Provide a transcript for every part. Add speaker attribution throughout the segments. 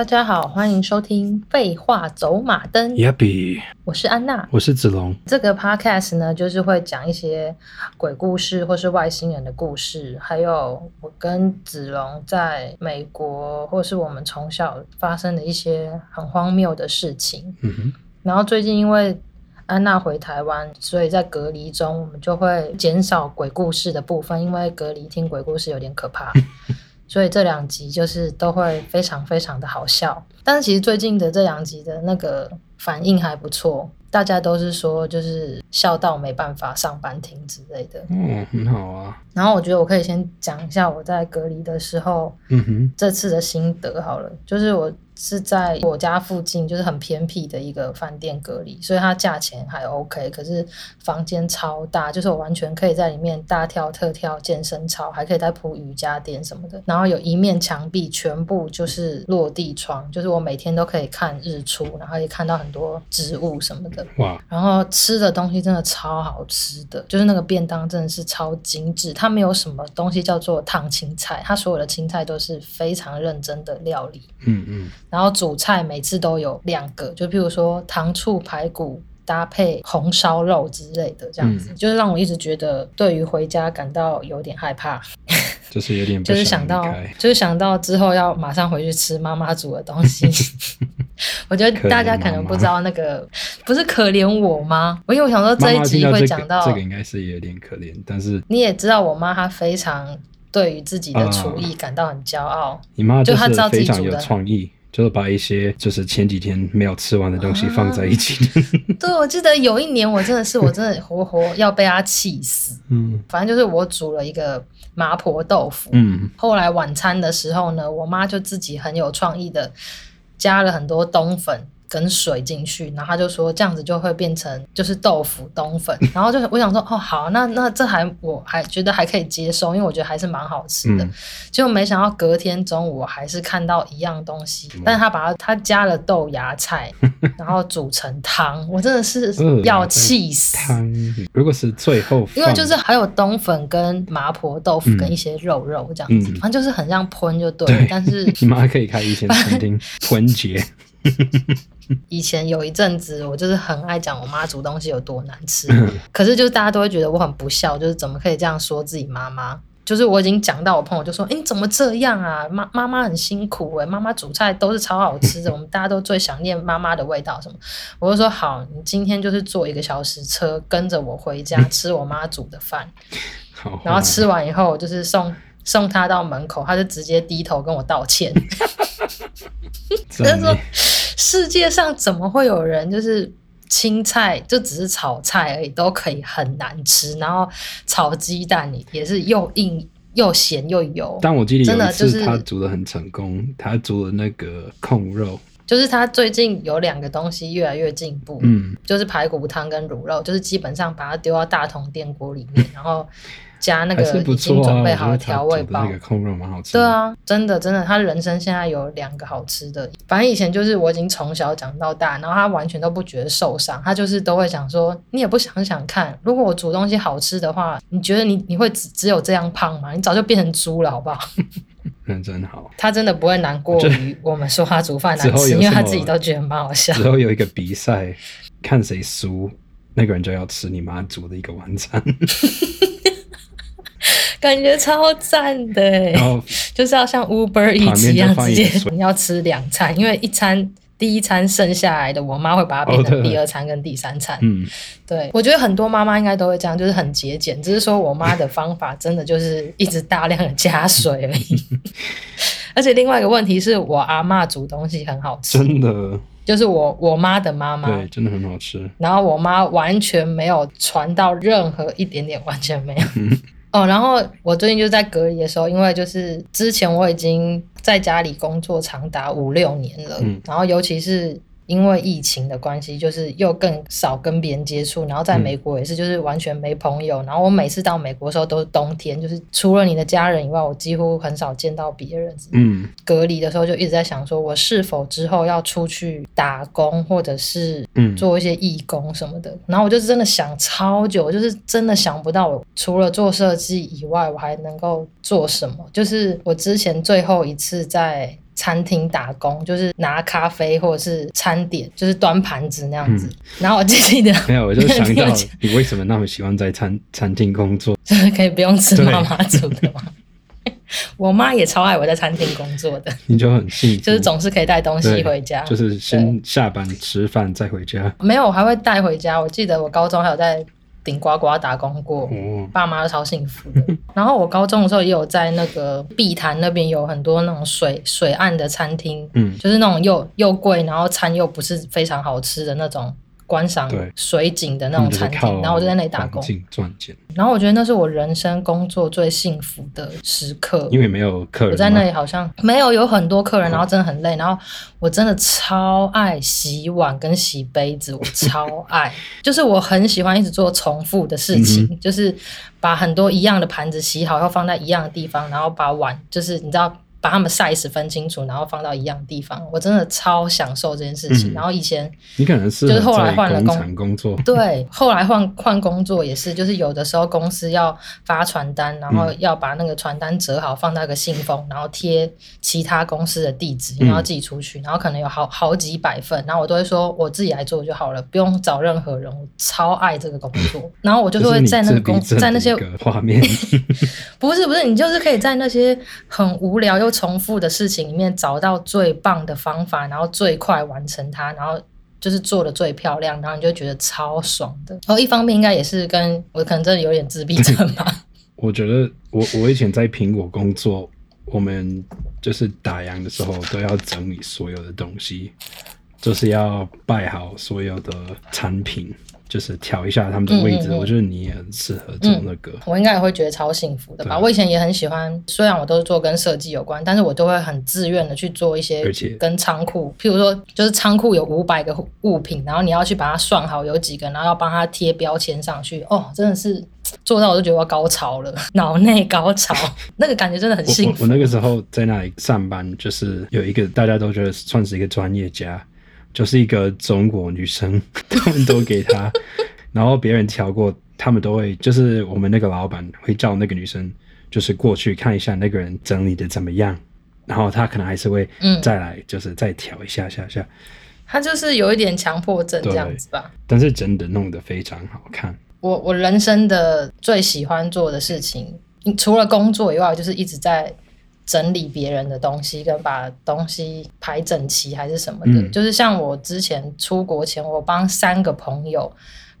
Speaker 1: 大家好，欢迎收听《废话走马灯》。
Speaker 2: Yappy，
Speaker 1: 我是安娜，
Speaker 2: 我是子龙。
Speaker 1: 这个 podcast 呢，就是会讲一些鬼故事或是外星人的故事，还有我跟子龙在美国或是我们从小发生的一些很荒谬的事情。
Speaker 2: 嗯哼。
Speaker 1: 然后最近因为安娜回台湾，所以在隔离中，我们就会减少鬼故事的部分，因为隔离听鬼故事有点可怕。所以这两集就是都会非常非常的好笑，但是其实最近的这两集的那个反应还不错，大家都是说就是笑到没办法上班听之类的。
Speaker 2: 嗯，很好啊。
Speaker 1: 然后我觉得我可以先讲一下我在隔离的时候，
Speaker 2: 嗯哼，
Speaker 1: 这次的心得好了，就是我。是在我家附近，就是很偏僻的一个饭店隔离，所以它价钱还 OK，可是房间超大，就是我完全可以在里面大跳特跳、健身操，还可以再铺瑜伽垫什么的。然后有一面墙壁全部就是落地窗，就是我每天都可以看日出，然后也看到很多植物什么的。
Speaker 2: 哇！
Speaker 1: 然后吃的东西真的超好吃的，就是那个便当真的是超精致，它没有什么东西叫做烫青菜，它所有的青菜都是非常认真的料理。
Speaker 2: 嗯嗯。
Speaker 1: 然后主菜每次都有两个，就譬如说糖醋排骨搭配红烧肉之类的，这样子，嗯、就是让我一直觉得对于回家感到有点害怕，
Speaker 2: 就是有点
Speaker 1: 就是想到就是想到之后要马上回去吃妈妈煮的东西。我觉得大家可能不知道那个不是可怜我吗？因为我想说这一集会讲到，
Speaker 2: 这个、这个应该是有点可怜，但是
Speaker 1: 你也知道我妈她非常对于自己的厨艺感到很骄傲，
Speaker 2: 呃、你妈就她知道自己煮的创意。就是把一些就是前几天没有吃完的东西放在一起。啊、
Speaker 1: 对，我记得有一年我真的是我真的活活要被他气死。嗯，反正就是我煮了一个麻婆豆腐。嗯，后来晚餐的时候呢，我妈就自己很有创意的加了很多冬粉。跟水进去，然后他就说这样子就会变成就是豆腐冬粉，然后就我想说哦好，那那这还我还觉得还可以接受，因为我觉得还是蛮好吃的。结果、嗯、没想到隔天中午我还是看到一样东西，嗯、但是他把它他加了豆芽菜，然后煮成汤，我真的是 要气死。
Speaker 2: 汤如果是最后，
Speaker 1: 因为就是还有冬粉跟麻婆豆腐跟一些肉肉这样子，嗯、反正就是很像喷就对但是
Speaker 2: 你妈可以开一间餐厅喷节。
Speaker 1: 以前有一阵子，我就是很爱讲我妈煮东西有多难吃，可是就是大家都会觉得我很不孝，就是怎么可以这样说自己妈妈？就是我已经讲到我朋友就说：“哎、欸，你怎么这样啊？妈妈妈很辛苦哎、欸，妈妈煮菜都是超好吃的，我们大家都最想念妈妈的味道什么。”我就说：“好，你今天就是坐一个小时车跟着我回家吃我妈煮的饭，然后吃完以后就是送送她到门口，她就直接低头跟我道歉。”他 说。世界上怎么会有人就是青菜就只是炒菜而已都可以很难吃，然后炒鸡蛋也是又硬又咸又油。
Speaker 2: 但我记得有一次他煮的很成功，他煮的那个控肉，
Speaker 1: 就是他最近有两个东西越来越进步，嗯，就是排骨汤跟卤肉，就是基本上把它丢到大同电锅里面，然后。加那个已经准备好的调味包，
Speaker 2: 那个控肉蛮好吃。
Speaker 1: 对啊，真的真的，他人生现在有两个好吃的。反正以前就是我已经从小长到大，然后他完全都不觉得受伤，他就是都会想说，你也不想想看，如果我煮东西好吃的话，你觉得你你会只只有这样胖吗？你早就变成猪了，好不好？
Speaker 2: 人真好。他
Speaker 1: 真的不会难过于我们说他煮饭难吃，因为他自己都觉得蛮好笑。
Speaker 2: 之后有一个比赛，看谁输，那个人就要吃你妈煮的一个晚餐。
Speaker 1: 感觉超赞的，然后就是要像 Uber Eats 一样，直接你要吃两餐，因为一餐第一餐剩下来的，我妈会把它变成第二餐跟第三餐。嗯，对，我觉得很多妈妈应该都会这样，就是很节俭，只是说我妈的方法真的就是一直大量的加水而已。而且另外一个问题是我阿嬷煮东西很好吃，
Speaker 2: 真的，
Speaker 1: 就是我我妈的妈妈，
Speaker 2: 对，真的很好吃。
Speaker 1: 然后我妈完全没有传到任何一点点，完全没有。哦，然后我最近就在隔离的时候，因为就是之前我已经在家里工作长达五六年了，嗯，然后尤其是。因为疫情的关系，就是又更少跟别人接触，然后在美国也是，就是完全没朋友。嗯、然后我每次到美国的时候都是冬天，就是除了你的家人以外，我几乎很少见到别人。嗯，隔离的时候就一直在想，说我是否之后要出去打工，或者是做一些义工什么的。嗯、然后我就真的想超久，就是真的想不到，我除了做设计以外，我还能够做什么。就是我之前最后一次在。餐厅打工，就是拿咖啡或者是餐点，就是端盘子那样子。嗯、然后我记得
Speaker 2: 没有，我就想到 你为什么那么喜欢在餐餐厅工作？
Speaker 1: 就是可以不用吃妈妈煮的吗？我妈也超爱我在餐厅工作的，
Speaker 2: 你就很幸福，
Speaker 1: 就是总是可以带东西回家，
Speaker 2: 就是先下班吃饭再回家。
Speaker 1: 没有，我还会带回家。我记得我高中还有在顶呱呱打工过，哦、爸妈都超幸福的。然后我高中的时候也有在那个碧潭那边有很多那种水水岸的餐厅，嗯，就是那种又又贵，然后餐又不是非常好吃的那种。观赏水景的那种餐厅，然后我就在那里打工
Speaker 2: 赚钱。
Speaker 1: 然后我觉得那是我人生工作最幸福的时刻，
Speaker 2: 因为没有客人。
Speaker 1: 我在那里好像没有有很多客人，然后真的很累。然后我真的超爱洗碗跟洗杯子，我超爱，就是我很喜欢一直做重复的事情，嗯、就是把很多一样的盘子洗好，要放在一样的地方，然后把碗就是你知道。把他们 size 分清楚，然后放到一样的地方，我真的超享受这件事情。嗯、然后以前
Speaker 2: 你可能是
Speaker 1: 就是后来换了
Speaker 2: 工工作，
Speaker 1: 对，后来换换工作也是，就是有的时候公司要发传单，然后要把那个传单折好放到一个信封，然后贴其他公司的地址，然后寄出去，嗯、然后可能有好好几百份，然后我都会说我自己来做就好了，不用找任何人，我超爱这个工作。然后我就会在那个公在那些
Speaker 2: 画面，
Speaker 1: 不是不是，你就是可以在那些很无聊又重复的事情里面找到最棒的方法，然后最快完成它，然后就是做的最漂亮，然后你就觉得超爽的。然后一方面应该也是跟我可能真的有点自闭症吧。
Speaker 2: 我觉得我我以前在苹果工作，我们就是打烊的时候都要整理所有的东西，就是要摆好所有的产品。就是调一下他们的位置，嗯嗯嗯，我觉得你也很适合做那个。
Speaker 1: 嗯、我应该也会觉得超幸福的吧。我以前也很喜欢，虽然我都是做跟设计有关，但是我都会很自愿的去做一些跟仓库，譬如说，就是仓库有五百个物品，然后你要去把它算好有几个，然后要帮它贴标签上去。哦，真的是做到我都觉得我要高潮了，脑内高潮，那个感觉真的很幸福。
Speaker 2: 我，我，我那个时候在那里上班，就是有一个大家都觉得算是一个专业家。就是一个中国女生，他们都给她，然后别人调过，他们都会，就是我们那个老板会叫那个女生，就是过去看一下那个人整理的怎么样，然后他可能还是会再来，就是再调一下下下。
Speaker 1: 他就是有一点强迫症这样子吧，
Speaker 2: 但是真的弄得非常好看。
Speaker 1: 我我人生的最喜欢做的事情，除了工作以外，就是一直在。整理别人的东西，跟把东西排整齐，还是什么的，嗯、就是像我之前出国前，我帮三个朋友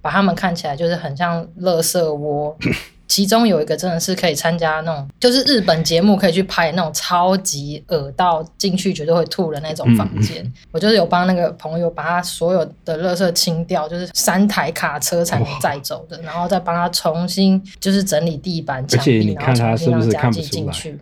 Speaker 1: 把他们看起来就是很像垃圾窝。其中有一个真的是可以参加那种，就是日本节目可以去拍那种超级恶到进去绝对会吐的那种房间。嗯、我就是有帮那个朋友把他所有的垃圾清掉，就是三台卡车才能载走的，然后再帮他重新就是整理地板、墙壁，然后重新让家具进去。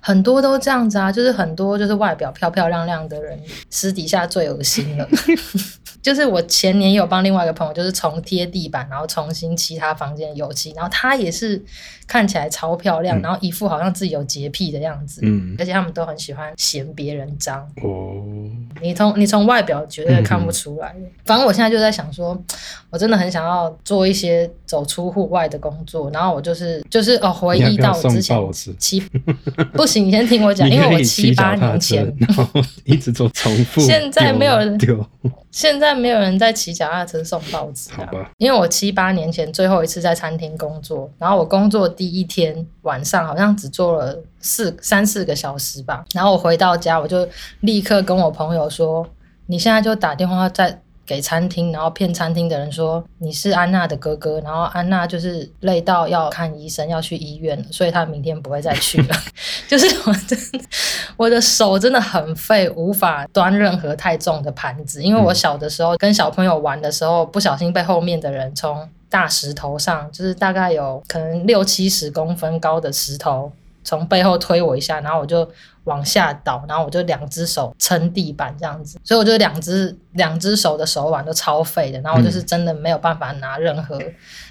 Speaker 1: 很多都这样子啊，就是很多就是外表漂漂亮亮的人，私底下最恶心了。就是我前年有帮另外一个朋友，就是重贴地板，然后重新漆他房间的油漆，然后他也是看起来超漂亮，嗯、然后一副好像自己有洁癖的样子。嗯，而且他们都很喜欢嫌别人脏。哦，你从你从外表绝对看不出来。嗯、反正我现在就在想说，我真的很想要做一些走出户外的工作，然后我就是就是哦，回忆到我之前七不行，你先听我讲，因为我七八年前
Speaker 2: 一直做重复，
Speaker 1: 现在没有人丢。现在没有人在骑脚踏车送报纸，好吧？因为我七八年前最后一次在餐厅工作，然后我工作第一天晚上好像只做了四三四个小时吧，然后我回到家我就立刻跟我朋友说：“你现在就打电话在。”给餐厅，然后骗餐厅的人说你是安娜的哥哥，然后安娜就是累到要看医生，要去医院了，所以她明天不会再去了。就是我真的，我的手真的很废，无法端任何太重的盘子。因为我小的时候跟小朋友玩的时候，不小心被后面的人从大石头上，就是大概有可能六七十公分高的石头，从背后推我一下，然后我就。往下倒，然后我就两只手撑地板这样子，所以我就两只两只手的手腕都超废的，然后我就是真的没有办法拿任何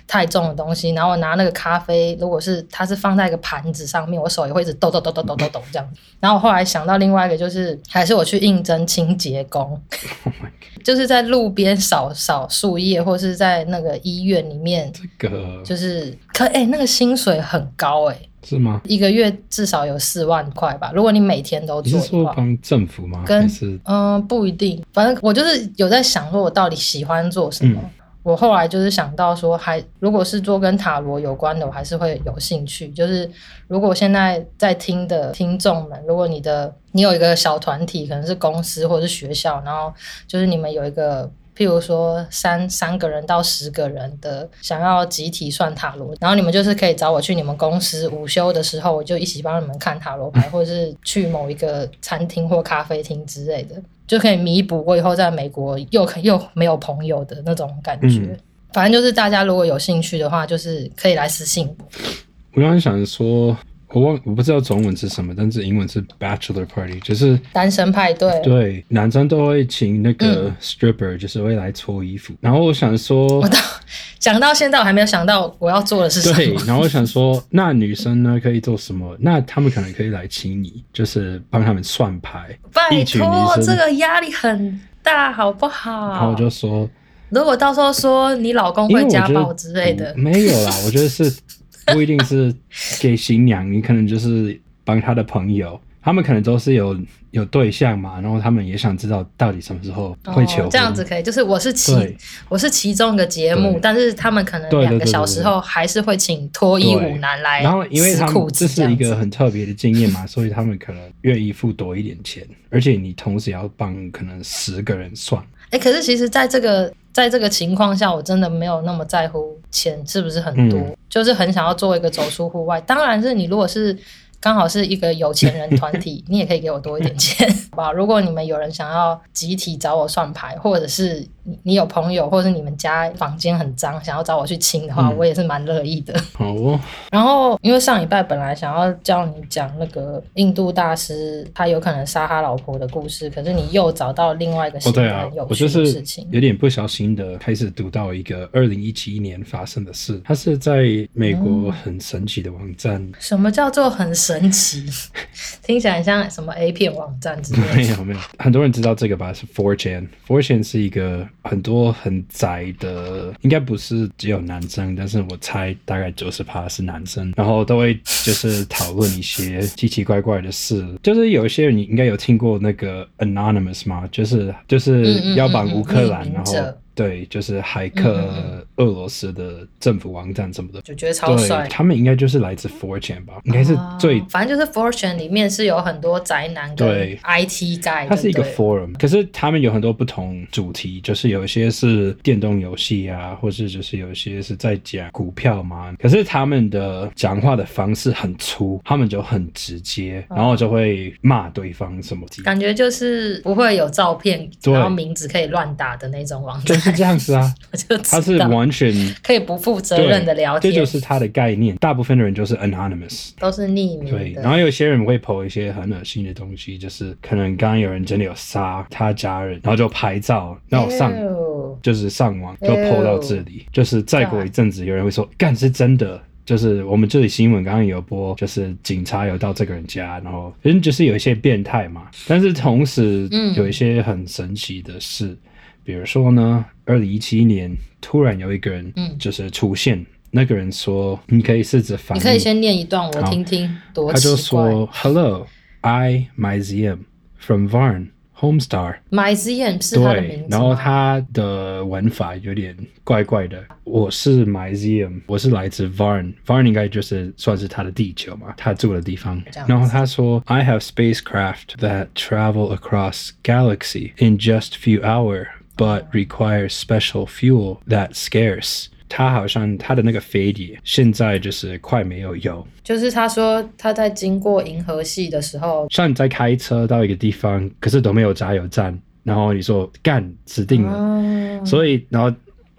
Speaker 1: 太重的东西，然后我拿那个咖啡，如果是它是放在一个盘子上面，我手也会一直抖抖抖抖抖抖抖这样。然后我后来想到另外一个，就是还是我去应征清洁工 就是在路边扫扫树叶，或是在那个医院里面，这个就是可哎、欸，那个薪水很高哎、欸。
Speaker 2: 是吗？
Speaker 1: 一个月至少有四万块吧。如果你每天都做
Speaker 2: 你是说帮政府吗？
Speaker 1: 跟
Speaker 2: 是
Speaker 1: 嗯，不一定。反正我就是有在想，说我到底喜欢做什么。嗯、我后来就是想到说，还如果是做跟塔罗有关的，我还是会有兴趣。就是如果现在在听的听众们，如果你的你有一个小团体，可能是公司或者是学校，然后就是你们有一个。譬如说三三个人到十个人的想要集体算塔罗，然后你们就是可以找我去你们公司午休的时候，我就一起帮你们看塔罗牌，或者是去某一个餐厅或咖啡厅之类的，就可以弥补我以后在美国又又没有朋友的那种感觉。嗯、反正就是大家如果有兴趣的话，就是可以来私信我。
Speaker 2: 我刚刚想说。我忘我不知道中文是什么，但是英文是 bachelor party，就是
Speaker 1: 单身派对。
Speaker 2: 对，男生都会请那个 stripper，、嗯、就是会来搓衣服。然后我想说，
Speaker 1: 我到讲到现在，我还没有想到我要做的是什么。
Speaker 2: 对，然后我想说，那女生呢可以做什么？那他们可能可以来请你，就是帮他们算牌。
Speaker 1: 拜托，这个压力很大，好不好？
Speaker 2: 然后我就说，
Speaker 1: 如果到时候说你老公会家暴之类的，
Speaker 2: 没有啦，我觉得是。不一定是给新娘，你可能就是帮他的朋友，他们可能都是有有对象嘛，然后他们也想知道到底什么时候会求婚。哦，这样
Speaker 1: 子可以，就是我是其我是其中一个节目，但是他们可能两个小时后还是会请脱衣舞男来，
Speaker 2: 然后因为他们这是一个很特别的经验嘛，所以他们可能愿意付多一点钱，而且你同时要帮可能十个人算。
Speaker 1: 哎，可是其实在这个在这个情况下，我真的没有那么在乎钱是不是很多，嗯、就是很想要做一个走出户外。当然是你如果是。刚好是一个有钱人团体，你也可以给我多一点钱，好吧？如果你们有人想要集体找我算牌，或者是你有朋友，或者是你们家房间很脏，想要找我去清的话，嗯、我也是蛮乐意的。
Speaker 2: 好哦。
Speaker 1: 然后，因为上礼拜本来想要叫你讲那个印度大师他有可能杀他老婆的故事，可是你又找到另外一个新的有趣的事情。
Speaker 2: 哦啊、有点不小心的开始读到一个二零一七年发生的事，它是在美国很神奇的网站。嗯、
Speaker 1: 什么叫做很神？奇，听起来像什么 A 片网站之类的。
Speaker 2: 没有没有，很多人知道这个吧？是 Four Chan，Four Chan 是一个很多很宅的，应该不是只有男生，但是我猜大概九十趴是男生，然后都会就是讨论一些奇奇怪怪的事。就是有一些人你应该有听过那个 Anonymous 吗？就是就是要帮乌克兰，然后。对，就是骇客俄罗斯的政府网站什么的，
Speaker 1: 就觉得超帅。
Speaker 2: 他们应该就是来自 Fortune 吧？应该是最，
Speaker 1: 反正就是 Fortune 里面是有很多宅男跟 IT guy。
Speaker 2: 它是一个 forum，可是他们有很多不同主题，就是有一些是电动游戏啊，或是就是有一些是在讲股票嘛。可是他们的讲话的方式很粗，他们就很直接，然后就会骂对方什么。
Speaker 1: 感觉就是不会有照片，然后名字可以乱打的那种网站。
Speaker 2: 是这样子啊，他是完全
Speaker 1: 可以不负责任的聊天，
Speaker 2: 这就是他的概念。大部分的人就是 anonymous，
Speaker 1: 都是匿名。
Speaker 2: 对，然后有些人会 po 一些很恶心的东西，就是可能刚刚有人真的有杀他家人，然后就拍照，然后上就是上网就 po 到这里。就是再过一阵子，有人会说干是真的，就是我们这里新闻刚刚有播，就是警察有到这个人家，然后人就是有一些变态嘛，但是同时有一些很神奇的事。比如说呢，二零一七年突然有一个人，就是出现。嗯、那个人说：“你可以试着翻译。”你
Speaker 1: 可以先念一段，我听听。多
Speaker 2: 他就说：“Hello, I MyZM from Varn Homestar。”
Speaker 1: MyZM 是他的名字。
Speaker 2: 然后他的文法有点怪怪的。我是 MyZM，我是来自 Varn。Varn 应该就是算是他的地球嘛，他住的地方。然后他说：“I have spacecraft that travel across galaxy in just few hours。” But requires special fuel that's scarce。他好像他的那个飞碟现在就是快没有油。
Speaker 1: 就是他说他在经过银河系的时候，
Speaker 2: 像你在开车到一个地方，可是都没有加油站，然后你说干死定了，嗯、所以然后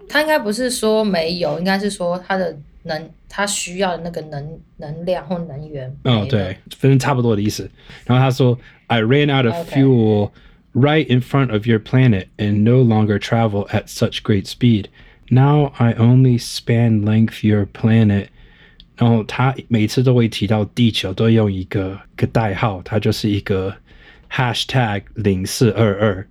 Speaker 1: 他应该不是说没有，应该是说他的能他需要的那个能能量或能源。
Speaker 2: 嗯，对，反正差不多的意思。然后他说，I ran out of fuel。Okay. right in front of your planet and no longer travel at such great speed. Now I only span length your planet. 然后他每次都会提到地球，都用一个个代号，它就是一个 hashtag 零四二二，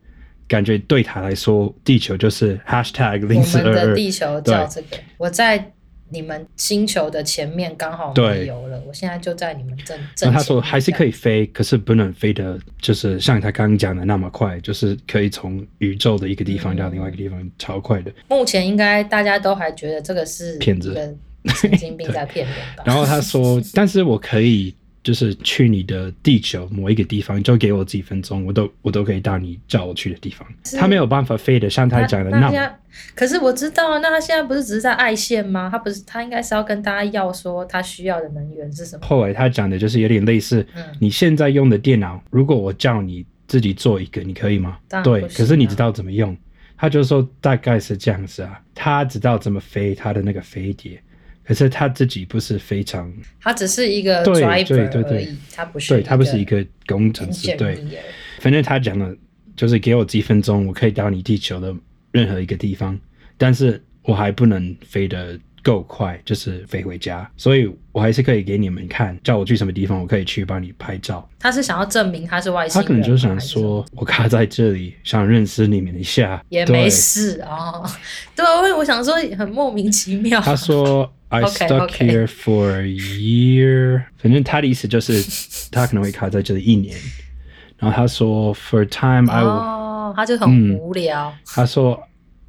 Speaker 2: 感觉对他来说，地球就是 hashtag 零四二二。
Speaker 1: 我们的地球叫这个。对我再 你们星球的前面刚好没有了，我现在就在你们正正。
Speaker 2: 那他说还是可以飞，可是不能飞的，就是像他刚刚讲的那么快，就是可以从宇宙的一个地方到另外一个地方超快的。
Speaker 1: 目前应该大家都还觉得这个是
Speaker 2: 骗子，
Speaker 1: 神经病在骗人吧。
Speaker 2: 然后他说，但是我可以。就是去你的地球某一个地方，就给我几分钟，我都我都可以到你叫我去的地方。他没有办法飞的，像他讲的那么。
Speaker 1: 可是我知道，那他现在不是只是在爱线吗？他不是，他应该是要跟大家要说他需要的能源是什么？
Speaker 2: 后来他讲的就是有点类似，嗯，你现在用的电脑，如果我叫你自己做一个，你可以吗？对，可是你知道怎么用？他就说大概是这样子啊，他知道怎么飞他的那个飞碟。可是他自己不是非常，
Speaker 1: 他只是一个 driver 而已，他不是，
Speaker 2: 对，他不是一个工程师，对。反正他讲了，就是给我几分钟，我可以到你地球的任何一个地方，但是我还不能飞得够快，就是飞回家，所以我还是可以给你们看，叫我去什么地方，我可以去帮你拍照。
Speaker 1: 他是想要证明他是外星人，
Speaker 2: 他可能就想说，我卡在这里，想认识你们一下，
Speaker 1: 也没事哦。对，因为我想说很莫名其妙。
Speaker 2: 他说。I stuck here for a year。反正他的意思就是，他可能会卡在这里一年。然后他说，For a time I
Speaker 1: 哦，他就很无聊。
Speaker 2: 嗯，他说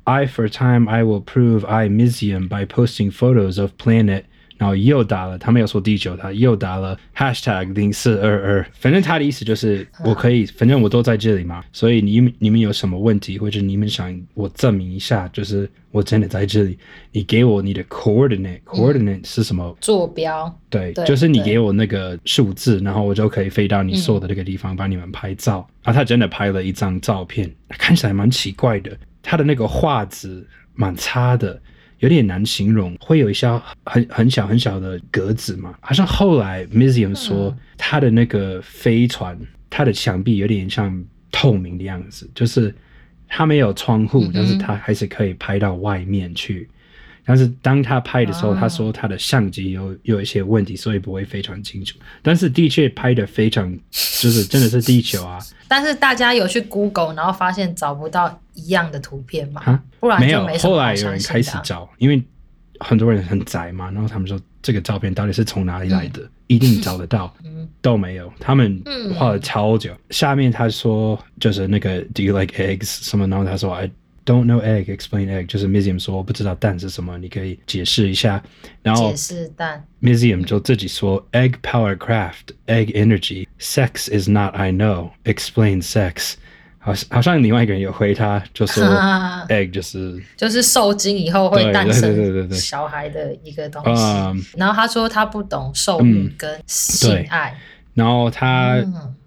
Speaker 2: ，I for a time I will prove I Mizium by posting photos of planet。然后又打了，他没有说地球，他又打了 hashtag 零四二二。反正他的意思就是，我可以，反正我都在这里嘛。所以你你们有什么问题，或者你们想我证明一下，就是我真的在这里。你给我你的 coordinate，coordinate 是什么？
Speaker 1: 坐标。
Speaker 2: 对，就是你给我那个数字，然后我就可以飞到你说的那个地方，帮你们拍照。然后他真的拍了一张照片，看起来蛮奇怪的，他的那个画质蛮差的。有点难形容，会有一些很很小很小的格子嘛。好像后来 Museum 说，他的那个飞船，它的墙壁有点像透明的样子，就是它没有窗户，但是它还是可以拍到外面去。但是当他拍的时候，他说他的相机有有一些问题，所以不会非常清楚。但是的确拍的非常，就是真的是地球啊。
Speaker 1: 但是大家有去 Google，然后发现找不到一样的图片吗？
Speaker 2: 啊，
Speaker 1: 不然
Speaker 2: 没有。后来有人开始找，因为很多人很宅嘛，然后他们说这个照片到底是从哪里来的？一定找得到。都没有，他们画了超久。下面他说就是那个 Do you like eggs 什么？然后他说 I。Don't know egg, explain egg，就是 Museum 说我不知道蛋是什么，你可以解释一下。然后
Speaker 1: 解释蛋
Speaker 2: ，Museum 就自己说 egg power craft, egg energy, sex is not I know, explain sex。好像，好像另外一个人有回他，就说 egg 就是
Speaker 1: 就是受精以后会诞生小孩的一个东西。然后他说他不懂受孕跟性爱。
Speaker 2: 然后他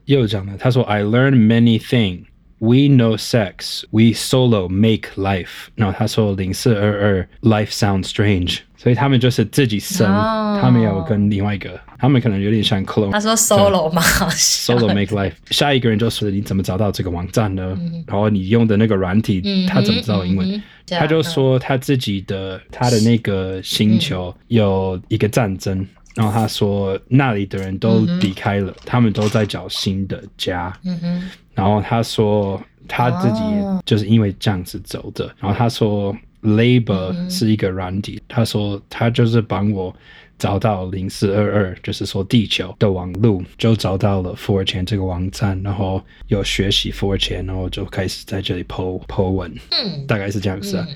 Speaker 2: 又讲了，他说 I learned many things。We know sex, we solo make life。然后他说零四二二，life sounds strange。所以他们就是自己生，oh. 他们有跟另外一个，他们可能有点像 clone。
Speaker 1: 他说 solo 嘛，
Speaker 2: solo make life。下一个人就说你怎么找到这个网站呢？嗯、然后你用的那个软体，他怎么知道英文？嗯、他就说他自己的他的那个星球有一个战争，嗯、然后他说那里的人都离开了，嗯、他们都在找新的家。嗯。然后他说他自己就是因为这样子走的。然后他说 Labor 是一个软体，他说他就是帮我找到零四二二，就是说地球的网路，就找到了 4chan 这个网站，然后有学习 4chan，然后就开始在这里 po po 文，嗯，大概是这样子啊。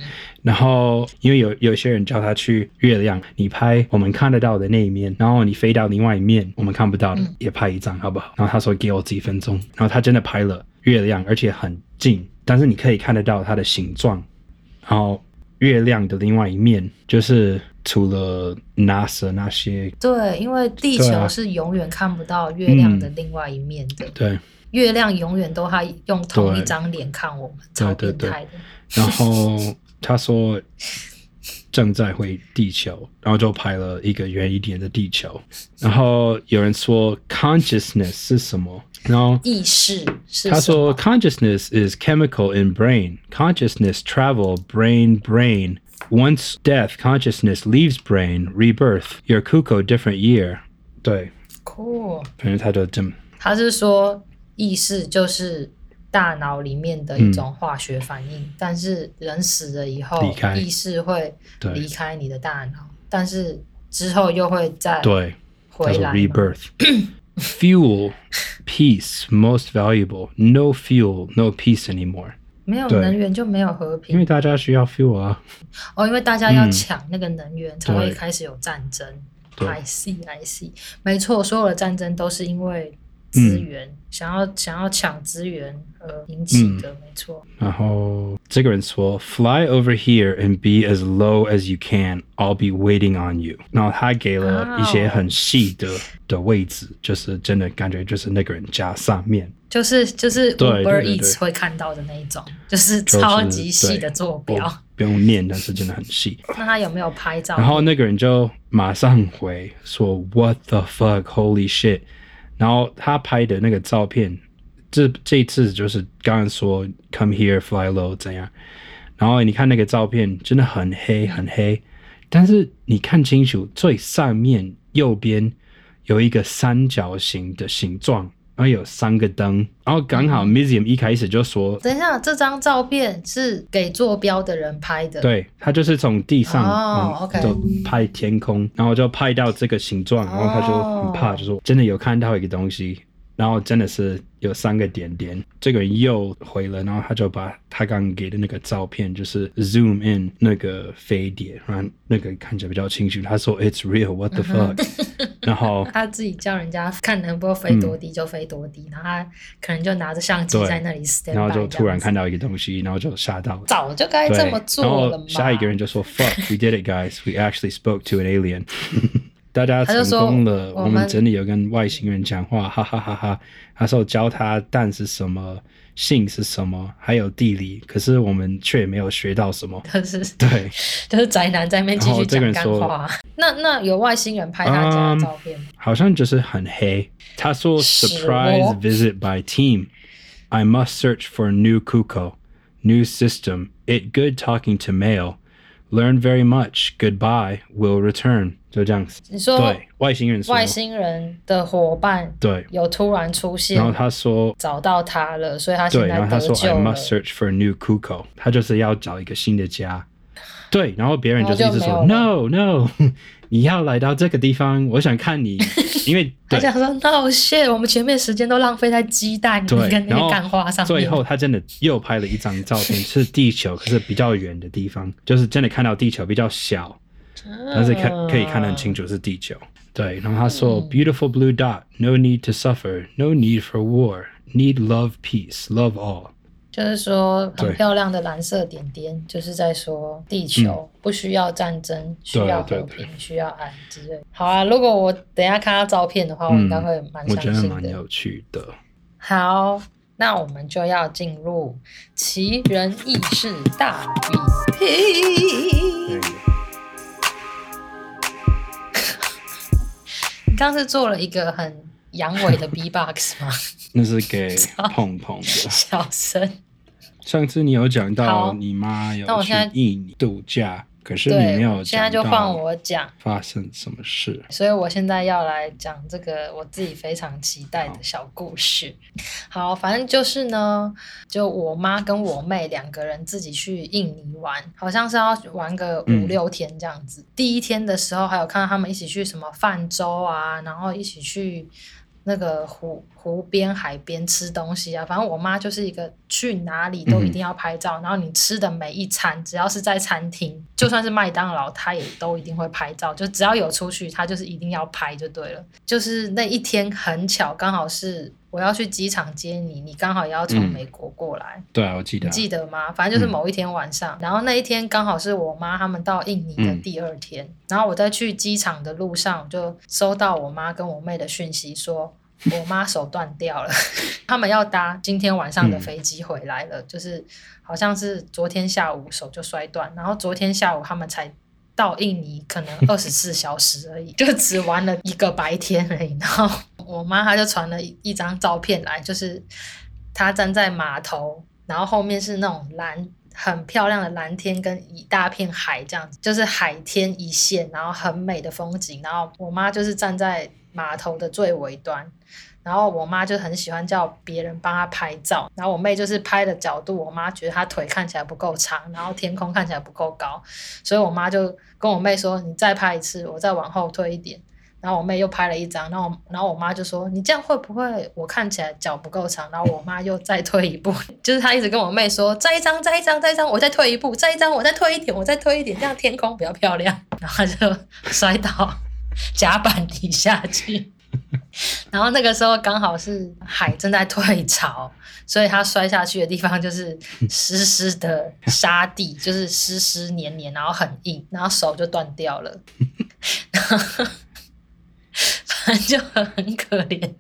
Speaker 2: 然后因为有有些人叫他去月亮，你拍我们看得到的那一面，然后你飞到另外一面我们看不到的，也拍一张好不好？然后他说给我几分钟，然后他真的拍了月亮，而且很近，但是你可以看得到它的形状，然后。月亮的另外一面，就是除了 NASA 那些，
Speaker 1: 对，因为地球是永远看不到月亮的另外一面的。
Speaker 2: 对，嗯、
Speaker 1: 月亮永远都还用同一张脸看我们，超变态的。
Speaker 2: 然后他说正在回地球，然后就拍了一个圆一点的地球。然后有人说 consciousness 是什么？然后
Speaker 1: 意识是
Speaker 2: 他说，consciousness is chemical in brain. Consciousness travel brain brain. Once death, consciousness leaves brain. Rebirth. Your cuckoo different year. 对，
Speaker 1: cool。
Speaker 2: 反正他就这么。
Speaker 1: 他是说意识就是 大脑里面的一种化学反应，嗯、但是人死了以后，意识会离开你的大脑。但是之后又会再
Speaker 2: 对
Speaker 1: 回来。
Speaker 2: rebirth fuel peace most valuable no fuel no peace anymore。
Speaker 1: 没有能源就没有和平，
Speaker 2: 因为大家需要 fuel 啊。
Speaker 1: 哦，因为大家要抢那个能源，
Speaker 2: 嗯、
Speaker 1: 才会开始有战争。I see, I see，没错，所有的战争都是因为资源，嗯、想要想要抢资源而引起的，嗯、没错。
Speaker 2: 然后这个人说，Fly over here and be as low as you can. I'll be waiting on you。然后他给了一些很细的、oh. 的位置，就是真的感觉就是那个人家上面，
Speaker 1: 就是就是 Uber Eats 会看到的那一种，就是超级细的坐标。就是
Speaker 2: 不用念，但是真的很细。
Speaker 1: 那他有没有拍照？
Speaker 2: 然后那个人就马上回说：“What the fuck? Holy shit！” 然后他拍的那个照片，这这一次就是刚刚说 “Come here, fly low” 怎样？然后你看那个照片，真的很黑，很黑。但是你看清楚，最上面右边有一个三角形的形状。然后有三个灯，然后刚好 Museum 一开始就说：“
Speaker 1: 等一下，这张照片是给坐标的人拍的。”
Speaker 2: 对，他就是从地上
Speaker 1: 哦，OK，
Speaker 2: 就拍天空，然后就拍到这个形状，然后他就很怕，就说真的有看到一个东西。然后真的是有三个点点，这个人又回了，然后他就把他刚给的那个照片，就是 zoom in 那个飞碟，然后那个看起来比较清楚。他说 It's real, what the fuck？然后
Speaker 1: 他自己叫人家看能不能飞多低就飞多低，嗯、然后他可能就拿着相机在那里 stand
Speaker 2: 然后就突然看到一个东西，然后就吓到了。
Speaker 1: 早就该这么做了嘛。
Speaker 2: 下一个人就说 Fuck, we did it, guys. We actually spoke to an alien. 大家成功了，我们，整理有跟外星人讲话，哈哈哈哈！他说教他蛋是什么，性是什么，还有地理，可是我们却没有学到什么。可
Speaker 1: 是
Speaker 2: 对，
Speaker 1: 就是宅男在那边继续讲干话。那那有外星人拍他家的照片
Speaker 2: 好像就是很黑。他说 Surprise visit by team. I must search for new cuckoo, new system. It good talking to mail. Learn very much. Goodbye. Will return. 就这样子。
Speaker 1: 你说
Speaker 2: 对外星人，
Speaker 1: 外星人的伙伴
Speaker 2: 对有
Speaker 1: 突然出现，
Speaker 2: 然后他说
Speaker 1: 找到他了，所以他现在
Speaker 2: 对，然后他说 I must search for a new cuckoo，他就是要找一个新的家。对，然后别人就是一直说 No No，你要来到这个地方，我想看你，因为
Speaker 1: 他想说 No shit，我们前面时间都浪费在鸡蛋跟那个干花上面。
Speaker 2: 最后他真的又拍了一张照片，是地球，可是比较远的地方，就是真的看到地球比较小。但是看可以看得很清楚是地球，对。然后他说、嗯、，Beautiful blue dot, no need to suffer, no need for war, need love, peace, love all。
Speaker 1: 就是说很漂亮的蓝色点点，就是在说地球不需要战争，嗯、需要和平，需要爱之类。好啊，如果我等一下看到照片的话，我应该会蛮相信的。
Speaker 2: 我觉得蛮有趣的。
Speaker 1: 好，那我们就要进入奇人异事大比拼。刚是做了一个很阳痿的 B-box 吗？
Speaker 2: 那是给 碰碰的
Speaker 1: 小声。
Speaker 2: 上次你有讲到你妈有去印尼度假。可是你没有，
Speaker 1: 现在就换我讲
Speaker 2: 发生什么事，
Speaker 1: 所以我现在要来讲这个我自己非常期待的小故事。好，好，反正就是呢，就我妈跟我妹两个人自己去印尼玩，好像是要玩个五六天这样子。嗯。第一天的时候，还有看到他们一起去什么泛舟啊，然后一起去。那个湖湖边海边吃东西啊，反正我妈就是一个去哪里都一定要拍照，嗯、然后你吃的每一餐，只要是在餐厅，就算是麦当劳，她也都一定会拍照，就只要有出去，她就是一定要拍就对了。就是那一天很巧，刚好是我要去机场接你，你刚好也要从美国过来。
Speaker 2: 嗯、对啊，我记得。
Speaker 1: 你记得吗？反正就是某一天晚上，嗯、然后那一天刚好是我妈他们到印尼的第二天，嗯、然后我在去机场的路上就收到我妈跟我妹的讯息说。我妈手断掉了，他们要搭今天晚上的飞机回来了，嗯、就是好像是昨天下午手就摔断，然后昨天下午他们才到印尼，可能二十四小时而已，就只玩了一个白天而已。然后我妈她就传了一张照片来，就是她站在码头，然后后面是那种蓝很漂亮的蓝天跟一大片海这样子，就是海天一线，然后很美的风景。然后我妈就是站在。码头的最尾端。然后我妈就很喜欢叫别人帮她拍照，然后我妹就是拍的角度，我妈觉得她腿看起来不够长，然后天空看起来不够高，所以我妈就跟我妹说：“你再拍一次，我再往后退一点。”然后我妹又拍了一张，然后然后我妈就说：“你这样会不会我看起来脚不够长？”然后我妈又再退一步，就是她一直跟我妹说：“再一张，再一张，再一张，我再退一步，再一张，我再退一点，我再退一点，这样天空比较漂亮。”然后就摔到甲板底下去。然后那个时候刚好是海正在退潮，所以他摔下去的地方就是湿湿的沙地，就是湿湿黏黏，然后很硬，然后手就断掉了，反 正就很可怜。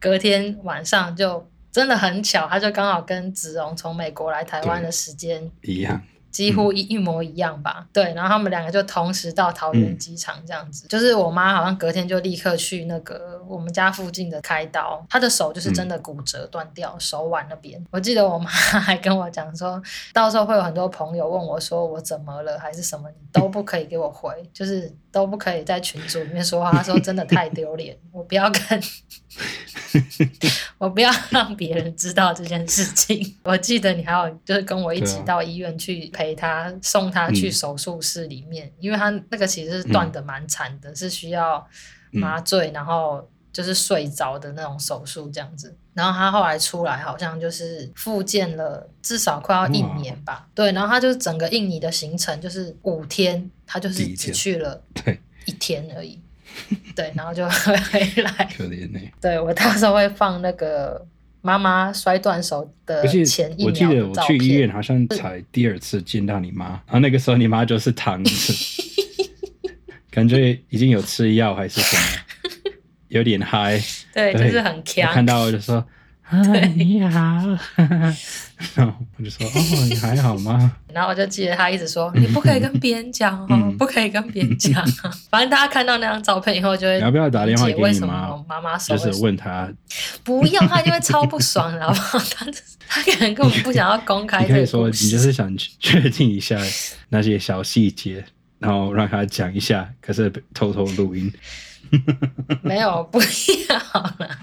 Speaker 1: 隔天晚上就真的很巧，他就刚好跟子荣从美国来台湾的时间
Speaker 2: 一样。
Speaker 1: 几乎一一模一样吧，嗯、对，然后他们两个就同时到桃园机场这样子，嗯、就是我妈好像隔天就立刻去那个我们家附近的开刀，她的手就是真的骨折断掉，嗯、手腕那边。我记得我妈还跟我讲说，到时候会有很多朋友问我说我怎么了还是什么，你都不可以给我回，就是都不可以在群组里面说话，他说真的太丢脸，我不要跟。我不要让别人知道这件事情。我记得你还有就是跟我一起到医院去陪他送他去手术室里面，嗯、因为他那个其实是断的蛮惨的，嗯、是需要麻醉，然后就是睡着的那种手术这样子。然后他后来出来好像就是复健了至少快要一年吧。哇对，然后他就是整个印尼的行程就是五天，他就是只去了一天而已。对，然后就回来。可怜呢。对，我到时候会放那个妈妈摔断手的前一秒。我记得我去医院好像才第二次见到你妈，然后那个时候你妈就是躺着，感觉已经有吃药还是什么，有点嗨。对，就是很强。看到我就说。对你好，然后我就说：“哦，你还好吗？”然后我就记得他一直说：“你不可以跟别人讲哦，嗯、不可以跟别人讲。”反正大家看到那张照片以后，就会要不要打电话给你妈？妈妈说就是问他，不要，他就会超不爽，然后他他可能根本不想要公开。你可以说，你就是想确定一下那些小细节，然后让他讲一下，可是偷偷录音。没有，不要了。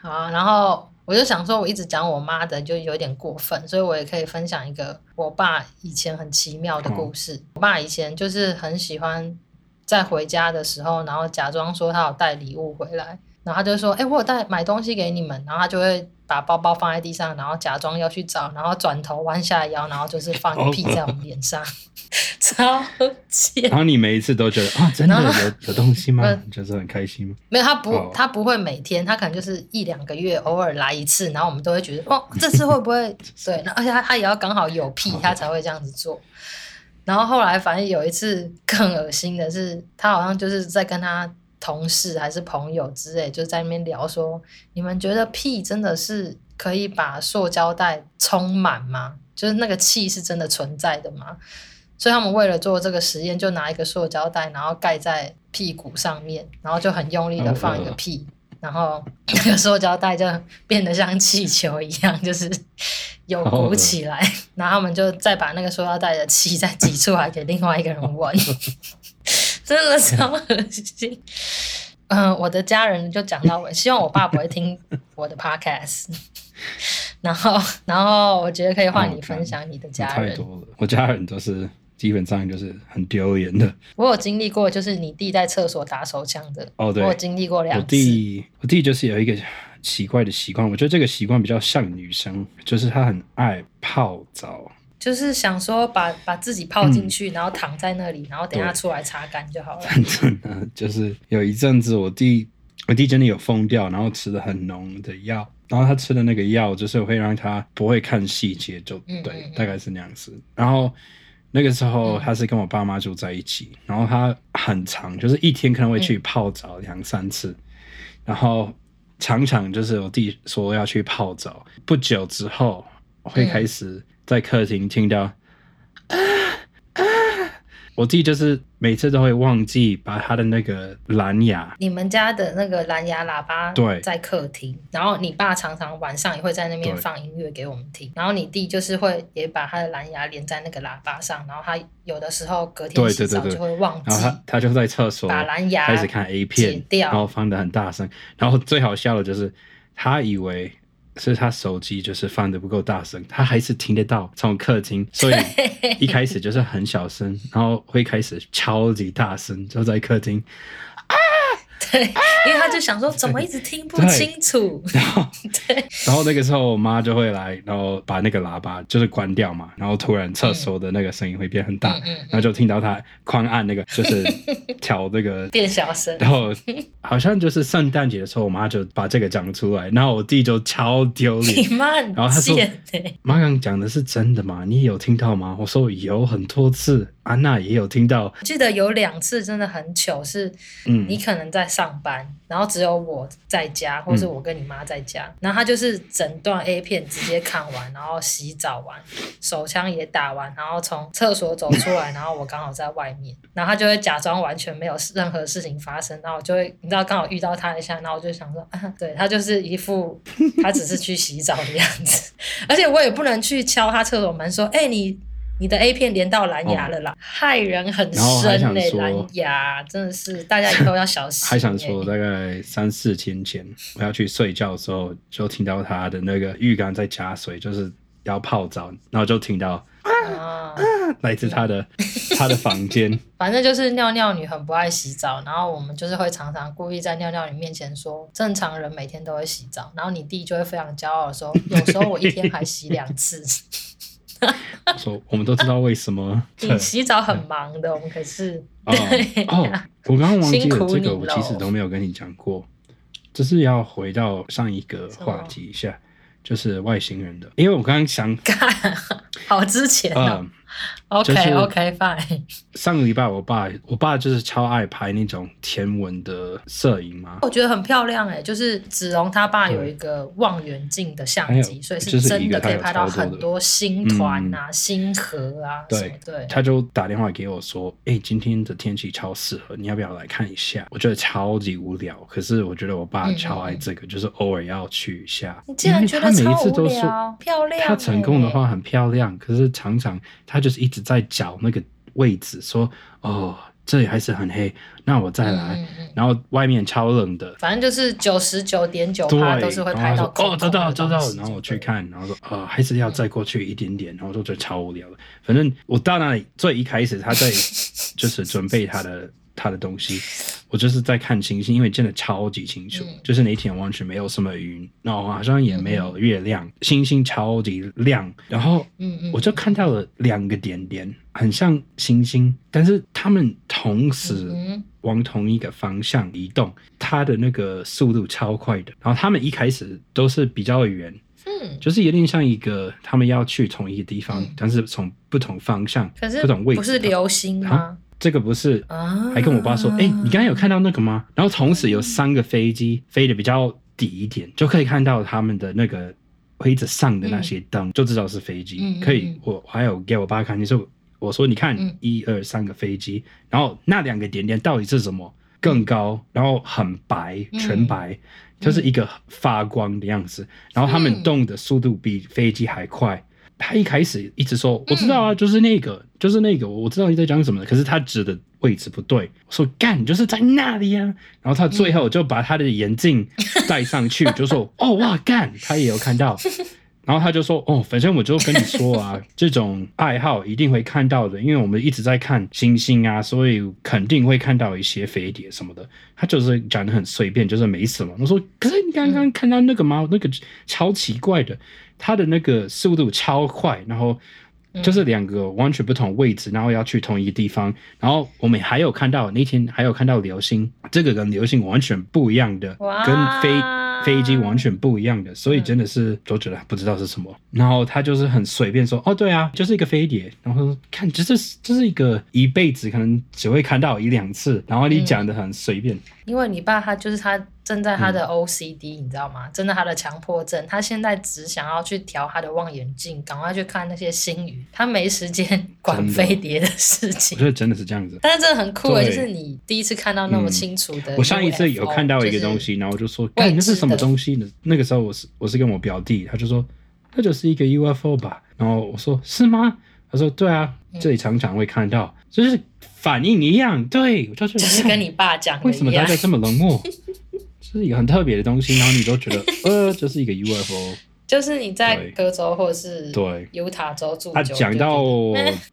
Speaker 1: 好，然后我就想说，我一直讲我妈的就有点过分，所以我也可以分享一个我爸以前很奇妙的故事。我爸以前就是很喜欢在回家的时候，然后假装说他有带礼物回来，然后他就说：“哎，我有带买东西给你们。”然后他就会。把包包放在地上，然后假装要去找，然后转头弯下腰，然后就是放个屁在我们脸上，超贱。然后你每一次都觉得啊，真的有 有东西吗？你就是很开心吗？没有，他不，他不会每天，他可能就是一两个月偶尔来一次，然后我们都会觉得哦，这次会不会 对？而且他他也要刚好有屁，他才会这样子做。然后后来反正有一次更恶心的是，他好像就是在跟他。同事还是朋友之类，就在那边聊说，你们觉得屁真的是可以把塑胶袋充满吗？就是那个气是真的存在的吗？所以他们为了做这个实验，就拿一个塑胶袋，然后盖在屁股上面，然后就很用力的放一个屁，然后那个塑胶袋就变得像气球一样，就是有鼓起来，然后他们就再把那个塑胶袋的气再挤出来给另外一个人闻。真的超恶心。嗯、呃，我的家人就讲到我，希望我爸不会听我的 podcast。然后，然后我觉得可以换你分享你的家人。太多了，我家人都是基本上就是很丢脸的。我有经历过，就是你弟在厕所打手枪的。哦，对，我有经历过两次。我弟，我弟就是有一个奇怪的习惯，我觉得这个习惯比较像女生，就是他很爱泡澡。就是想说把把自己泡进去，嗯、然后躺在那里，然后等下出来擦干就好了。反正呢，就是有一阵子我弟我弟真的有疯掉，然后吃的很浓的药，然后他吃的那个药就是会让他不会看细节，就对，嗯嗯嗯大概是那样子。然后那个时候他是跟我爸妈住在一起，嗯、然后他很长，就是一天可能会去泡澡两三次，嗯、然后常常就是我弟说要去泡澡，不久之后会开始、嗯。在客厅听到啊啊，
Speaker 2: 我弟就是每次都会忘记把他的那个蓝牙，
Speaker 1: 你们家的那个蓝牙喇叭对，在客厅，然后你爸常常晚上也会在那边放音乐给我们听，然后你弟就是会也把他的蓝牙连在那个喇叭上，然后他有的时候隔天洗澡就会忘记，
Speaker 2: 然后他他就在厕所
Speaker 1: 把蓝牙
Speaker 2: 开始看 A 片，然后放的很大声，然后最好笑的就是他以为。是他手机就是放的不够大声，他还是听得到从客厅，所以一开始就是很小声，然后会开始超级大声，就在客厅。
Speaker 1: 对，因为他就想说，怎么一直听不清楚。
Speaker 2: 然后，对，然后那个时候我妈就会来，然后把那个喇叭就是关掉嘛，然后突然厕所的那个声音会变很大，嗯、然后就听到他狂按那个，就是调那个
Speaker 1: 变小声。
Speaker 2: 然后好像就是圣诞节的时候，我妈就把这个讲出来，然后我弟就超丢脸。
Speaker 1: 你妈很贱，然后他说：“
Speaker 2: 妈刚讲的是真的吗？你有听到吗？”我说：“有很多次。”安娜也有听到，
Speaker 1: 记得有两次真的很糗，是，你可能在上班，嗯、然后只有我在家，或是我跟你妈在家，嗯、然后他就是整段 A 片直接看完，然后洗澡完，手枪也打完，然后从厕所走出来，然后我刚好在外面，然后他就会假装完全没有任何事情发生，然后我就会，你知道刚好遇到他一下，然后我就想说，啊、对他就是一副他只是去洗澡的样子，而且我也不能去敲他厕所门说，哎、欸、你。你的 A 片连到蓝牙了啦，哦、害人很深嘞！蓝牙真的是大家以后要小心。
Speaker 2: 还想说，大概三四天前，我要去睡觉的时候，就听到他的那个浴缸在加水，就是要泡澡，然后就听到啊啊，来自他的他的房间。
Speaker 1: 反正就是尿尿女很不爱洗澡，然后我们就是会常常故意在尿尿女面前说，正常人每天都会洗澡，然后你弟就会非常骄傲的说，有时候我一天还洗两次。
Speaker 2: 我说，我们都知道为什么。
Speaker 1: 你洗澡很忙的，我们可是。
Speaker 2: 哦哦，我刚刚忘记了这个，我其实都没有跟你讲过。这是要回到上一个话题一下，就是外星人的，因为我刚刚想，
Speaker 1: 好之前啊。OK OK fine。
Speaker 2: 上个礼拜，我爸我爸就是超爱拍那种天文的摄影嘛。
Speaker 1: 我觉得很漂亮哎，就是子龙他爸有一个望远镜的相机，所以是真的可以拍到很多星团啊、星河啊。
Speaker 2: 对对，他就打电话给我说：“哎，今天的天气超适合，你要不要来看一下？”我觉得超级无聊，可是我觉得我爸超爱这个，就是偶尔要去一下。
Speaker 1: 你竟然觉得超无聊？漂亮。
Speaker 2: 他成功的话很漂亮，可是常常他就是一直。在找那个位置，说哦，这里还是很黑，那我再来。嗯嗯、然后外面超冷的，
Speaker 1: 反正就是九十九点九趴都是会拍到。
Speaker 2: 哦，知道知道。然后我去看，然后说啊、哦，还是要再过去一点点。然后我就觉得超无聊的。反正我到那里最一开始，他在 就是准备他的。他的东西，我就是在看星星，因为真的超级清楚，嗯、就是那天完全没有什么云，然后好像也没有月亮，嗯、星星超级亮，然后我就看到了两个点点，很像星星，但是他们同时往同一个方向移动，它的那个速度超快的，然后他们一开始都是比较远，嗯，就是有点像一个他们要去同一个地方，嗯、但是从不同方向，可是不同位置，
Speaker 1: 不是流星吗？
Speaker 2: 这个不是，还跟我爸说，哎、欸，你刚才有看到那个吗？然后同时有三个飞机飞得比较低一点，就可以看到他们的那个位置上的那些灯，就知道是飞机。可以，我还有给我爸看，你说，我说你看，一二三个飞机，然后那两个点点到底是什么？更高，然后很白，全白，就是一个发光的样子。然后他们动的速度比飞机还快。他一开始一直说，我知道啊，就是那个，就是那个，我知道你在讲什么。可是他指的位置不对，我说干，就是在那里呀。然后他最后就把他的眼镜戴上去，就说哦哇干，他也有看到。然后他就说哦，反正我就跟你说啊，这种爱好一定会看到的，因为我们一直在看星星啊，所以肯定会看到一些飞碟什么的。他就是讲的很随便，就是没什么。我说可是你刚刚看到那个吗？那个超奇怪的。它的那个速度超快，然后就是两个完全不同位置，然后要去同一个地方。然后我们还有看到那天还有看到流星，这个跟流星完全不一样的，跟飞飞机完全不一样的，所以真的是都觉得不知道是什么。然后他就是很随便说：“哦，对啊，就是一个飞碟。”然后说：“看，这是这是一个一辈子可能只会看到一两次。”然后你讲的很随便，
Speaker 1: 因为你爸他就是他。正在他的 OCD，、嗯、你知道吗？正在他的强迫症，他现在只想要去调他的望远镜，赶快去看那些星鱼，他没时间 管飞碟的事情。
Speaker 2: 我觉得真的是这样子，
Speaker 1: 但是真的很酷诶，就是你第一次看到那么清楚的、嗯。
Speaker 2: 我上一次有看到一个东西，然后我就说：“哎，那是什么东西呢？”那个时候我是我是跟我表弟，他就说：“那就是一个 UFO 吧。”然后我说：“是吗？”他说：“对啊，这里常常会看到，就是反应一样。”对，我就是：“
Speaker 1: 就是跟你爸讲，
Speaker 2: 为什么大家这么冷漠？” 是一个很特别的东西，然后你都觉得呃，这是一个 UFO。
Speaker 1: 就是你在德州或者是对犹他州住，
Speaker 2: 他讲到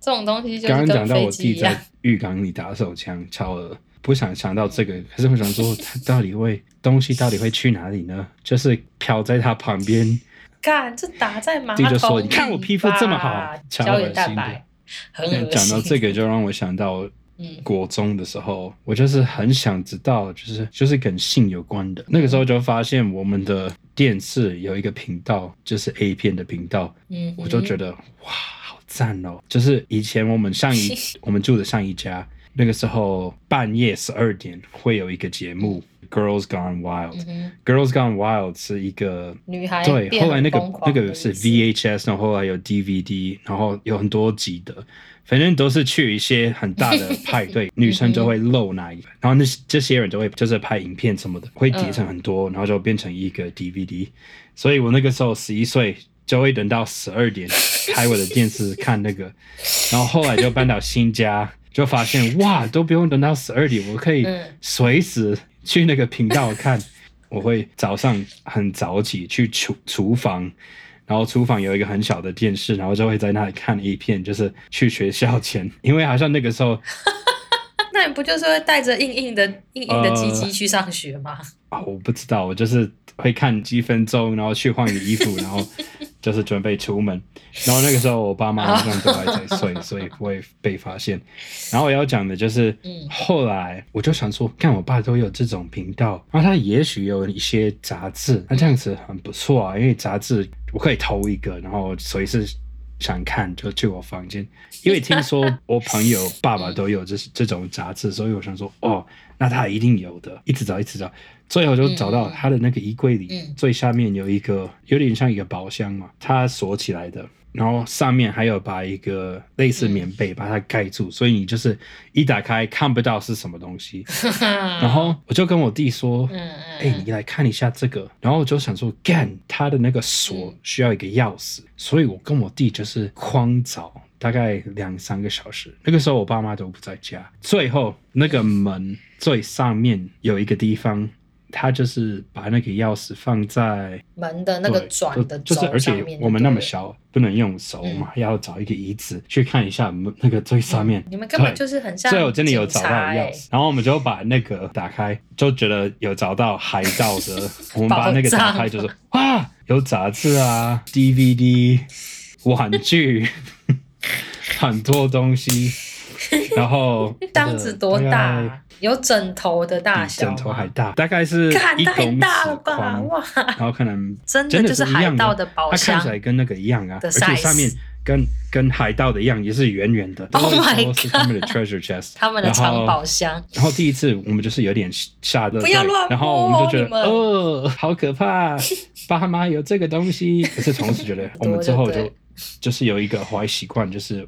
Speaker 1: 这种东西，
Speaker 2: 刚刚讲到我弟在 浴缸里打手枪，超恶，不想想到这个，可是我想说，他到底会东西到底会去哪里呢？就是飘在他旁边，
Speaker 1: 看这打在马桶里，
Speaker 2: 就说你看我皮肤这么好，
Speaker 1: 胶原蛋白，很恶心。
Speaker 2: 讲到这个，就让我想到。嗯，国中的时候，我就是很想知道，就是就是跟性有关的。那个时候就发现我们的电视有一个频道，就是 A 片的频道。嗯，我就觉得哇，好赞哦！就是以前我们上一 我们住的上一家，那个时候半夜十二点会有一个节目《Girls Gone Wild》。嗯。《Girls Gone Wild》是一个
Speaker 1: 女孩
Speaker 2: 对，后来那个那个是 VHS，然后后来有 DVD，然后有很多集的。反正都是去一些很大的派对，女生就会露奶，然后那这些人就会就是拍影片什么的，会叠成很多，然后就变成一个 DVD。所以我那个时候十一岁，就会等到十二点 开我的电视看那个，然后后来就搬到新家，就发现哇，都不用等到十二点，我可以随时去那个频道看。我会早上很早起去厨厨房。然后厨房有一个很小的电视，然后就会在那里看一片，就是去学校前，因为好像那个时候，
Speaker 1: 那你不就是会带着硬硬的硬硬的鸡鸡去上学吗？
Speaker 2: 啊、呃，我不知道，我就是会看几分钟，然后去换个衣服，然后。就是准备出门，然后那个时候我爸妈好像都还在睡，所以不会被发现。然后我要讲的就是，后来我就想说，看我爸都有这种频道，然后他也许有一些杂志，那这样子很不错啊，因为杂志我可以投一个，然后随时想看就去我房间。因为听说我朋友爸爸都有这这种杂志，所以我想说，哦，那他一定有的，一直找，一直找。最后就找到他的那个衣柜里，嗯、最下面有一个有点像一个宝箱嘛，他锁起来的，然后上面还有把一个类似棉被把它盖住，嗯、所以你就是一打开看不到是什么东西。然后我就跟我弟说：“哎、嗯欸，你来看一下这个。”然后我就想说：“干，他的那个锁需要一个钥匙。”所以我跟我弟就是狂找，大概两三个小时。那个时候我爸妈都不在家，最后那个门最上面有一个地方。他就是把那个钥匙放在
Speaker 1: 门的那个转的
Speaker 2: 就是而且我们那么小，不能用手嘛，嗯、要找一个椅子去看一下门那个最上面。
Speaker 1: 嗯、你们根本就是很像。
Speaker 2: 最后真的有找到钥匙，然后我们就把那个打开，就觉得有找到海盗的。我们把那个打开，就是哇，有杂志啊，DVD，玩具，很多东西。然后
Speaker 1: 当子多大？有枕头的大小，
Speaker 2: 枕头还大，大概是一公尺宽，哇！然后可能
Speaker 1: 真的就是海盗的宝箱，
Speaker 2: 它看起来跟那个一样啊，而且上面跟跟海盗的一样，也是圆圆的。
Speaker 1: Oh my god！
Speaker 2: 是他们的 treasure chest，
Speaker 1: 他们的藏宝箱。
Speaker 2: 然后第一次我们就是有点吓得，
Speaker 1: 不要乱摸，
Speaker 2: 然后我们就觉得哦，好可怕，爸妈有这个东西。可是同时觉得 我们之后就就是有一个坏习惯，就是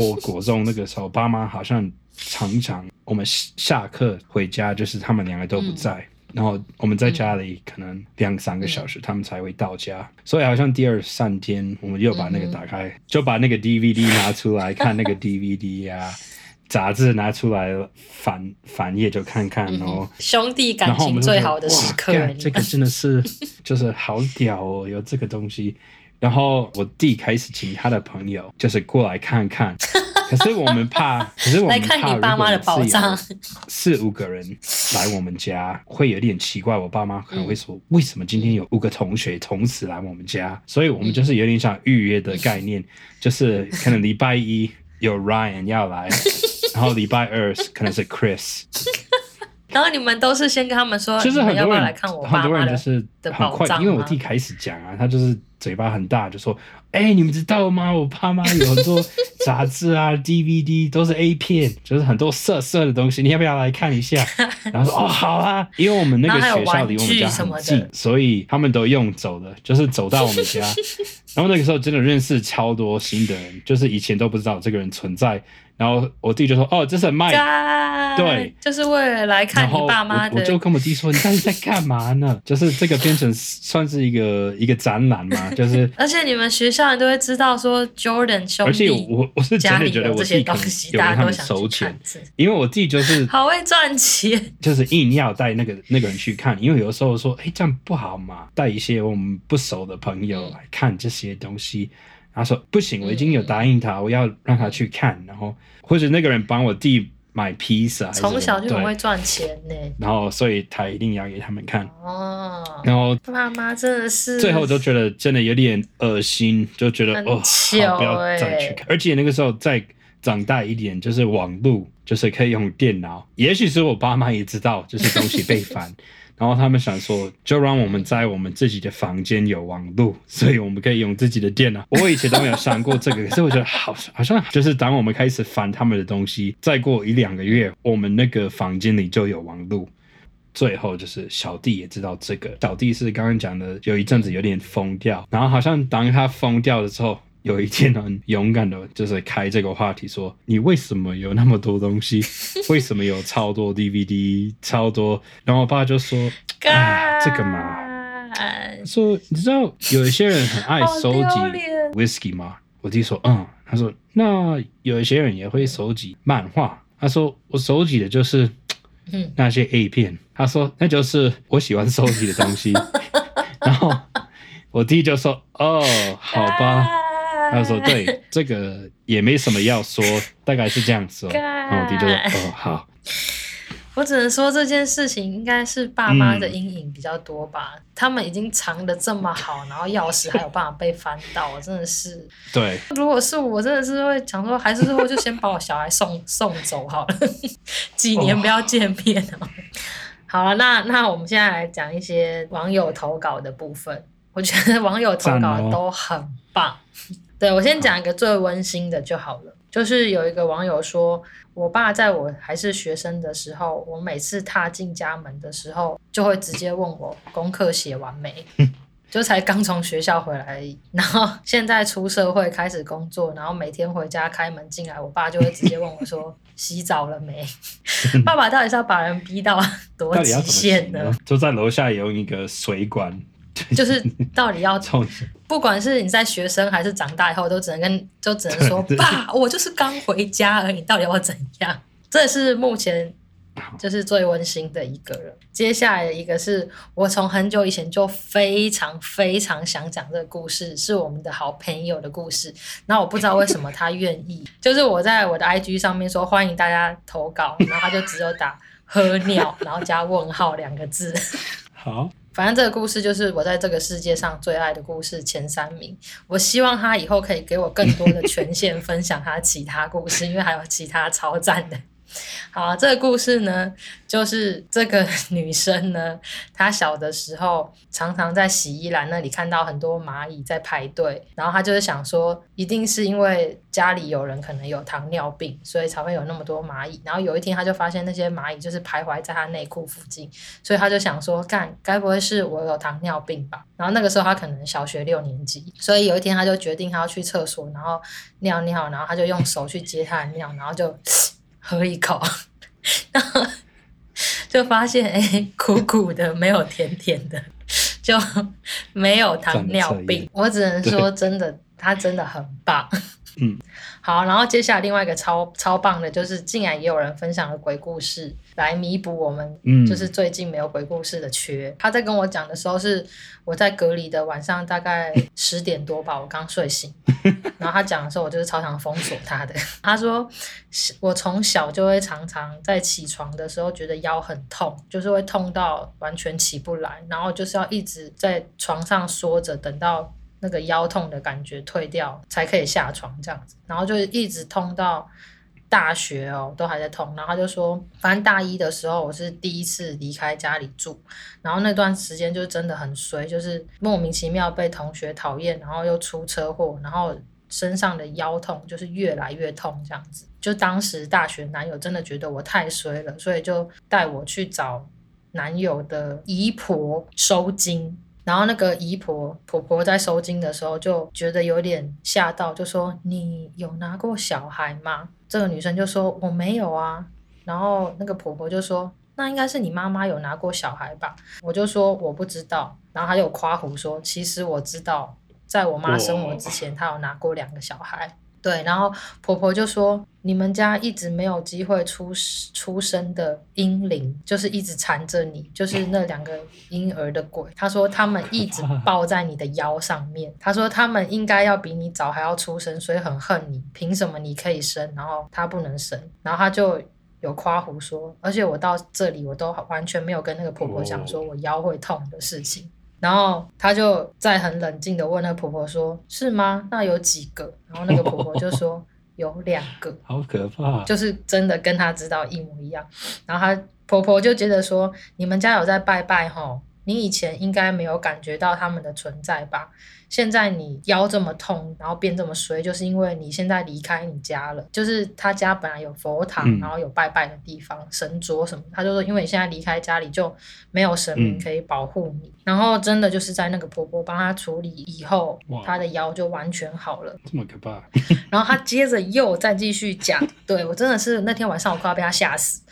Speaker 2: 我国中那个时候，爸妈好像。常常我们下课回家，就是他们两个都不在，嗯、然后我们在家里可能两三个小时，嗯、他们才会到家。所以好像第二三天，我们又把那个打开，嗯、就把那个 DVD 拿出来看那个 DVD 呀、啊，杂志拿出来翻翻页就看看，然后
Speaker 1: 兄弟感情最好的时刻，
Speaker 2: 这个真的是 就是好屌哦，有这个东西。然后我弟开始请他的朋友，就是过来看看。可是我们怕，可是我们怕，如果是四五个人来我们家，会有点奇怪。我爸妈可能会说，为什么今天有五个同学同时来我们家？所以我们就是有点像预约的概念，就是可能礼拜一有 Ryan 要来，然后礼拜二可能是 Chris。
Speaker 1: 然后你们都是先跟他们说，
Speaker 2: 就是很多人
Speaker 1: 来看我爸妈
Speaker 2: 很多人就是很快，因为我弟开始讲啊，他就是嘴巴很大，就说：“哎、欸，你们知道吗？我爸妈有很多杂志啊、DVD 都是 A 片，就是很多色色的东西，你要不要来看一下？” 然后说：“哦，好啊。”因为我们那个学校离我们家很近，所以他们都用走的，就是走到我们家。然后那个时候真的认识超多新的人，就是以前都不知道这个人存在。然后我弟就说：“哦，这是 Mike，对，
Speaker 1: 就是为了来看你爸妈的。”
Speaker 2: 我就跟我弟说：“你到底在干嘛呢？”就是这个变成算是一个一个展览嘛，就是。
Speaker 1: 而且你们学校人都会知道说 Jordan 兄弟，
Speaker 2: 而且我我是真的觉得我弟可能有他们收钱，因为我弟就是
Speaker 1: 好会赚钱，
Speaker 2: 就是硬要带那个那个人去看，因为有的时候说：“哎，这样不好嘛，带一些我们不熟的朋友来看这些东西。”他说：“不行，我已经有答应他，嗯、我要让他去看，然后或者那个人帮我弟买披萨。
Speaker 1: 从小就很会赚钱呢。
Speaker 2: 然后，所以他一定要给他们看。
Speaker 1: 哦。
Speaker 2: 然后
Speaker 1: 妈妈真的是
Speaker 2: 最后都觉得真的有点恶心，就觉得哦，好，不要再去看。而且那个时候再长大一点，就是网路，就是可以用电脑。也许是我爸妈也知道，就是东西被翻。”然后他们想说，就让我们在我们自己的房间有网路，所以我们可以用自己的电脑。我以前都没有想过这个，可是我觉得好，好像就是当我们开始翻他们的东西，再过一两个月，我们那个房间里就有网路。最后就是小弟也知道这个，小弟是刚刚讲的，有一阵子有点疯掉，然后好像当他疯掉的时候。有一天很勇敢的，就是开这个话题说：“你为什么有那么多东西？为什么有超多 DVD？超多？”然后我爸就说：“哎，这个嘛，说你知道有一些人很爱收集 whisky 吗？”我弟说：“嗯。”他说：“那有一些人也会收集漫画。”他说：“我收集的就是那些 A 片。”他说：“那就是我喜欢收集的东西。” 然后我弟就说：“哦，好吧。”他说：“ 对，这个也没什么要说，大概是这样子哦。”然后我弟就说：“哦，好。”
Speaker 1: 我只能说这件事情应该是爸妈的阴影比较多吧。嗯、他们已经藏的这么好，然后钥匙还有办法被翻到，真的是。
Speaker 2: 对。
Speaker 1: 如果是我，真的是会想说，还是说就先把我小孩送送走好了，几年不要见面哦。好了，那那我们现在来讲一些网友投稿的部分。我觉得网友投稿都很棒。对，我先讲一个最温馨的就好了，就是有一个网友说，我爸在我还是学生的时候，我每次踏进家门的时候，就会直接问我功课写完没，就才刚从学校回来而已。然后现在出社会开始工作，然后每天回家开门进来，我爸就会直接问我说 洗澡了没？爸爸到底是要把人逼到多极限呢？
Speaker 2: 就在楼下有一个水管。
Speaker 1: 就是 到底要从，不管是你在学生还是长大以后，都只能跟，就只能说爸，我就是刚回家而已，到底要怎样？这是目前就是最温馨的一个人。接下来的一个是我从很久以前就非常非常想讲这个故事，是我们的好朋友的故事。那我不知道为什么他愿意，就是我在我的 IG 上面说欢迎大家投稿，然后他就只有打喝尿，然后加问号两个字。
Speaker 2: 好。
Speaker 1: 反正这个故事就是我在这个世界上最爱的故事前三名。我希望他以后可以给我更多的权限，分享他其他故事，因为还有其他超赞的。好，这个故事呢，就是这个女生呢，她小的时候常常在洗衣篮那里看到很多蚂蚁在排队，然后她就是想说，一定是因为家里有人可能有糖尿病，所以才会有那么多蚂蚁。然后有一天，她就发现那些蚂蚁就是徘徊在她内裤附近，所以她就想说，干，该不会是我有糖尿病吧？然后那个时候她可能小学六年级，所以有一天她就决定她要去厕所，然后尿尿，然后她就用手去接她的尿，然后就。喝一口，然后就发现哎、欸，苦苦的，没有甜甜的，就没有糖尿病。我只能说，真的，他真的很棒。嗯。好，然后接下来另外一个超超棒的，就是竟然也有人分享了鬼故事来弥补我们，就是最近没有鬼故事的缺。嗯、他在跟我讲的时候是我在隔离的晚上大概十点多吧，我刚睡醒。然后他讲的时候，我就是超常封锁他的。他说我从小就会常常在起床的时候觉得腰很痛，就是会痛到完全起不来，然后就是要一直在床上缩着，等到。那个腰痛的感觉退掉才可以下床这样子，然后就一直痛到大学哦都还在痛。然后他就说，反正大一的时候我是第一次离开家里住，然后那段时间就真的很衰，就是莫名其妙被同学讨厌，然后又出车祸，然后身上的腰痛就是越来越痛这样子。就当时大学男友真的觉得我太衰了，所以就带我去找男友的姨婆收金。然后那个姨婆婆婆在收金的时候就觉得有点吓到，就说：“你有拿过小孩吗？”这个女生就说：“我没有啊。”然后那个婆婆就说：“那应该是你妈妈有拿过小孩吧？”我就说：“我不知道。”然后她就夸胡说：“其实我知道，在我妈生我之前，她有拿过两个小孩。”对，然后婆婆就说：“你们家一直没有机会出出生的婴灵，就是一直缠着你，就是那两个婴儿的鬼。”她说：“他们一直 抱在你的腰上面。”她说：“他们应该要比你早还要出生，所以很恨你。凭什么你可以生，然后他不能生？”然后她就有夸胡说，而且我到这里我都完全没有跟那个婆婆讲说我腰会痛的事情。然后他就在很冷静的问那个婆婆说：“是吗？那有几个？”然后那个婆婆就说：“有两个。”
Speaker 2: 好可怕！
Speaker 1: 就是真的跟他知道一模一样。然后他婆婆就接着说：“你们家有在拜拜吼？你以前应该没有感觉到他们的存在吧？”现在你腰这么痛，然后变这么衰，就是因为你现在离开你家了。就是他家本来有佛堂，嗯、然后有拜拜的地方、神桌什么。他就说，因为你现在离开家里，就没有神明可以保护你。嗯、然后真的就是在那个婆婆帮他处理以后，他的腰就完全好了。
Speaker 2: 这么可怕！
Speaker 1: 然后他接着又再继续讲，对，我真的是那天晚上我快要被他吓死。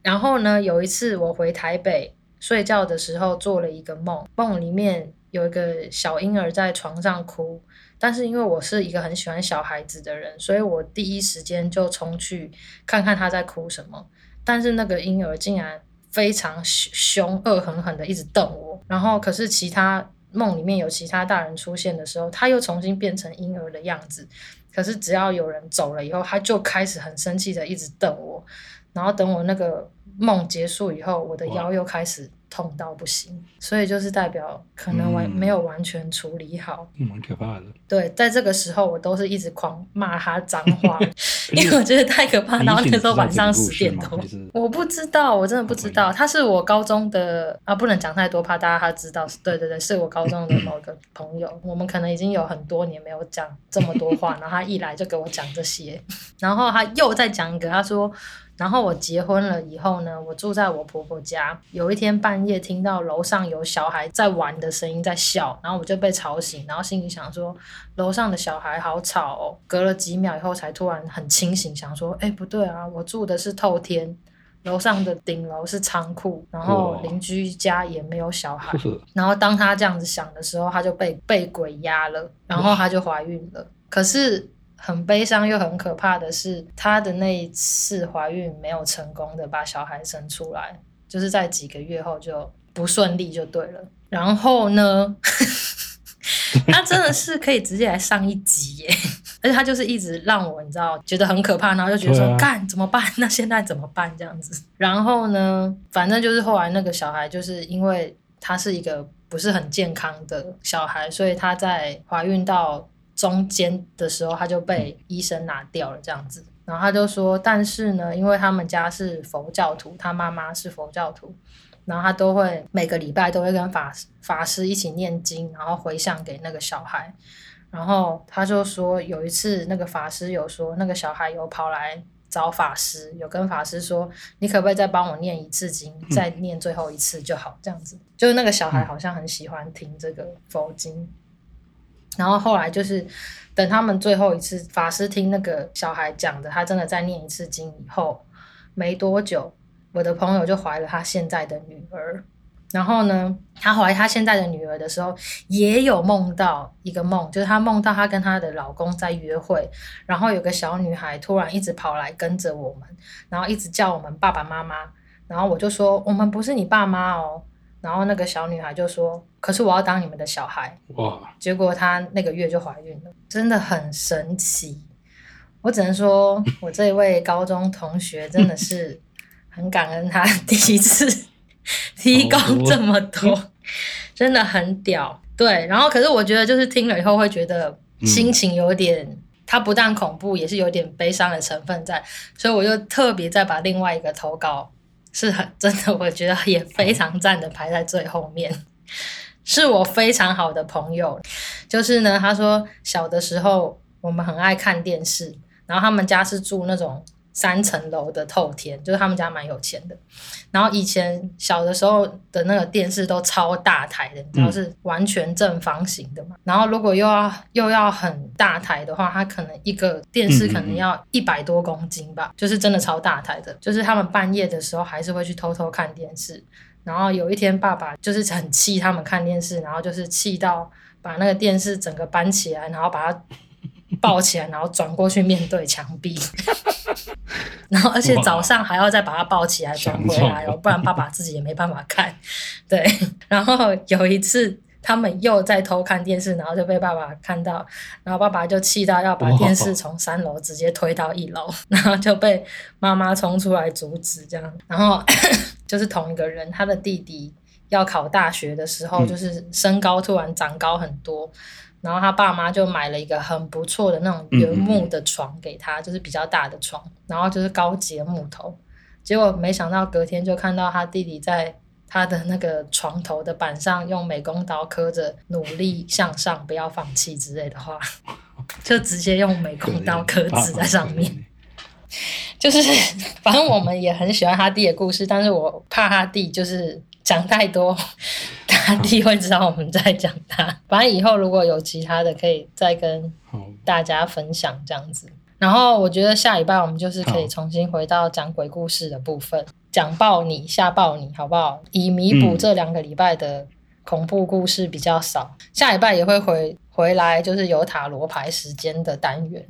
Speaker 1: 然后呢，有一次我回台北睡觉的时候，做了一个梦，梦里面。有一个小婴儿在床上哭，但是因为我是一个很喜欢小孩子的人，所以我第一时间就冲去看看他在哭什么。但是那个婴儿竟然非常凶、恶狠狠的一直瞪我。然后，可是其他梦里面有其他大人出现的时候，他又重新变成婴儿的样子。可是只要有人走了以后，他就开始很生气的一直瞪我。然后等我那个梦结束以后，我的腰又开始。痛到不行，所以就是代表可能完、嗯、没有完全处理好，
Speaker 2: 蛮可怕的。
Speaker 1: 对，在这个时候我都是一直狂骂他脏话，因为我觉得太可怕。然后那时候晚上十点多，我不知道，我真的不知道。他是我高中的啊，不能讲太多，怕大家他知道。对对对，是我高中的某个朋友，我们可能已经有很多年没有讲这么多话，然后他一来就给我讲这些，然后他又再讲一个，他说。然后我结婚了以后呢，我住在我婆婆家。有一天半夜听到楼上有小孩在玩的声音，在笑，然后我就被吵醒，然后心里想说，楼上的小孩好吵哦。隔了几秒以后才突然很清醒，想说，哎，不对啊，我住的是透天，楼上的顶楼是仓库，然后邻居家也没有小孩。然后当他这样子想的时候，他就被被鬼压了，然后他就怀孕了。可是。很悲伤又很可怕的是，她的那一次怀孕没有成功的把小孩生出来，就是在几个月后就不顺利就对了。然后呢，她真的是可以直接来上一集耶，而且她就是一直让我你知道觉得很可怕，然后就觉得说干怎么办？那现在怎么办？这样子。然后呢，反正就是后来那个小孩就是因为他是一个不是很健康的小孩，所以他在怀孕到。中间的时候，他就被医生拿掉了，这样子。然后他就说，但是呢，因为他们家是佛教徒，他妈妈是佛教徒，然后他都会每个礼拜都会跟法法师一起念经，然后回向给那个小孩。然后他就说，有一次那个法师有说，那个小孩有跑来找法师，有跟法师说，你可不可以再帮我念一次经，再念最后一次就好，这样子。就是那个小孩好像很喜欢听这个佛经。然后后来就是等他们最后一次法师听那个小孩讲的，他真的再念一次经以后，没多久，我的朋友就怀了他现在的女儿。然后呢，他怀他现在的女儿的时候，也有梦到一个梦，就是他梦到她跟她的老公在约会，然后有个小女孩突然一直跑来跟着我们，然后一直叫我们爸爸妈妈。然后我就说，我们不是你爸妈哦。然后那个小女孩就说：“可是我要当你们的小孩。”哇！结果她那个月就怀孕了，真的很神奇。我只能说，我这一位高中同学真的是很感恩，他第一次 提供这么多，真的很屌。对，然后可是我觉得就是听了以后会觉得心情有点。它不但恐怖，也是有点悲伤的成分在，所以我就特别再把另外一个投稿是很真的，我觉得也非常赞的排在最后面，是我非常好的朋友，就是呢，他说小的时候我们很爱看电视，然后他们家是住那种。三层楼的透天，就是他们家蛮有钱的。然后以前小的时候的那个电视都超大台的，你知道是完全正方形的嘛。嗯、然后如果又要又要很大台的话，它可能一个电视可能要一百多公斤吧，嗯嗯嗯，就是真的超大台的。就是他们半夜的时候还是会去偷偷看电视。然后有一天爸爸就是很气他们看电视，然后就是气到把那个电视整个搬起来，然后把它。抱起来，然后转过去面对墙壁，然后而且早上还要再把他抱起来转回来哦，不然爸爸自己也没办法看。对，然后有一次他们又在偷看电视，然后就被爸爸看到，然后爸爸就气到要把电视从三楼直接推到一楼，然后就被妈妈冲出来阻止，这样。然后 就是同一个人，他的弟弟要考大学的时候，就是身高突然长高很多。然后他爸妈就买了一个很不错的那种原木的床给他，嗯嗯，就是比较大的床，然后就是高级的木头。结果没想到隔天就看到他弟弟在他的那个床头的板上用美工刀刻着“努力向上，不要放弃”之类的话，就直接用美工刀刻字在上面。就是反正我们也很喜欢他弟的故事，但是我怕他弟就是。讲太多，他弟会知道我们在讲他。反正以后如果有其他的，可以再跟大家分享这样子。然后我觉得下礼拜我们就是可以重新回到讲鬼故事的部分，讲爆你吓爆你，好不好？以弥补这两个礼拜的恐怖故事比较少。下礼拜也会回回来，就是有塔罗牌时间的单元。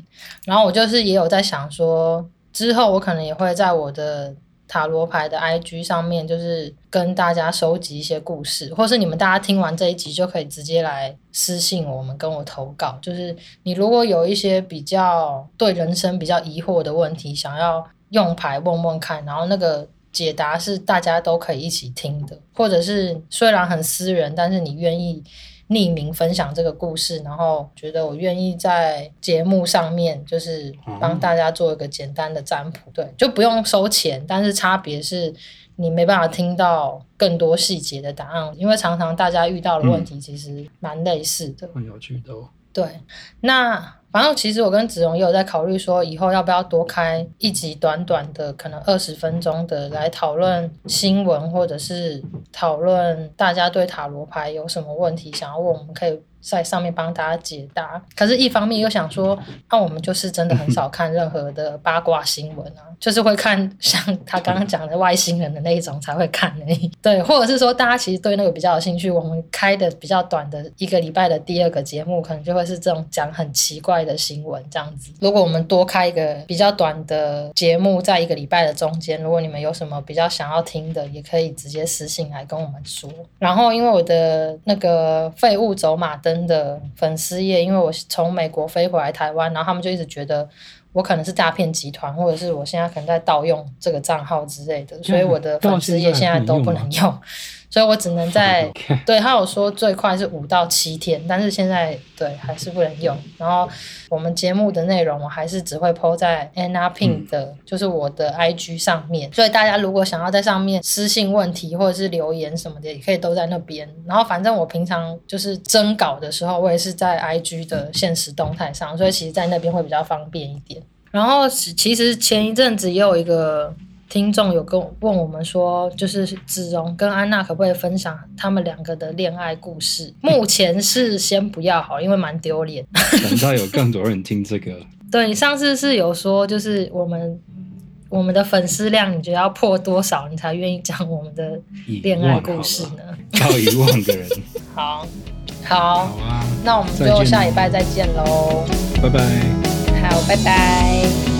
Speaker 1: 然后我就是也有在想说，之后我可能也会在我的。塔罗牌的 IG 上面，就是跟大家收集一些故事，或是你们大家听完这一集就可以直接来私信我们，跟我投稿。就是你如果有一些比较对人生比较疑惑的问题，想要用牌问问看，然后那个解答是大家都可以一起听的，或者是虽然很私人，但是你愿意。匿名分享这个故事，然后觉得我愿意在节目上面就是帮大家做一个简单的占卜，对，就不用收钱，但是差别是你没办法听到更多细节的答案，因为常常大家遇到的问题其实蛮类似的，
Speaker 2: 很有趣的。
Speaker 1: 对，那。反正其实我跟子荣也有在考虑说，以后要不要多开一集短短的，可能二十分钟的来讨论新闻，或者是讨论大家对塔罗牌有什么问题想要问，我们可以。在上面帮大家解答，可是，一方面又想说，那、我们就是真的很少看任何的八卦新闻啊，就是会看像他刚刚讲的外星人的那一种才会看而已。对，或者是说，大家其实对那个比较有兴趣，我们开的比较短的一个礼拜的第二个节目，可能就会是这种讲很奇怪的新闻这样子。如果我们多开一个比较短的节目，在一个礼拜的中间，如果你们有什么比较想要听的，也可以直接私信来跟我们说。然后，因为我的那个废物走马灯。的粉丝页，因为我从美国飞回来台湾，然后他们就一直觉得我可能是诈骗集团，或者是我现在可能在盗用这个账号之类的，所以我的粉丝页现在都不能用。所以我只能在 对他有说最快是五到七天，但是现在对还是不能用。然后我们节目的内容我还是只会 po 在 Anna Pin 的，就是我的 IG 上面。所以大家如果想要在上面私信问题或者是留言什么的，也可以都在那边。然后反正我平常就是征稿的时候，我也是在 IG 的现实动态上，所以其实在那边会比较方便一点。然后其实前一阵子也有一个。听众有跟问我们说，就是子荣跟安娜可不可以分享他们两个的恋爱故事？目前是先不要好，因为蛮丢脸。
Speaker 2: 等到有更多人听这个。
Speaker 1: 对，你上次是有说，就是我们我们的粉丝量，你觉得要破多少，你才愿意讲我们的恋爱故事呢？
Speaker 2: 到一万个人。
Speaker 1: 好，好，好啊，那我们就下礼拜再见喽。
Speaker 2: 拜拜。
Speaker 1: 好，拜拜。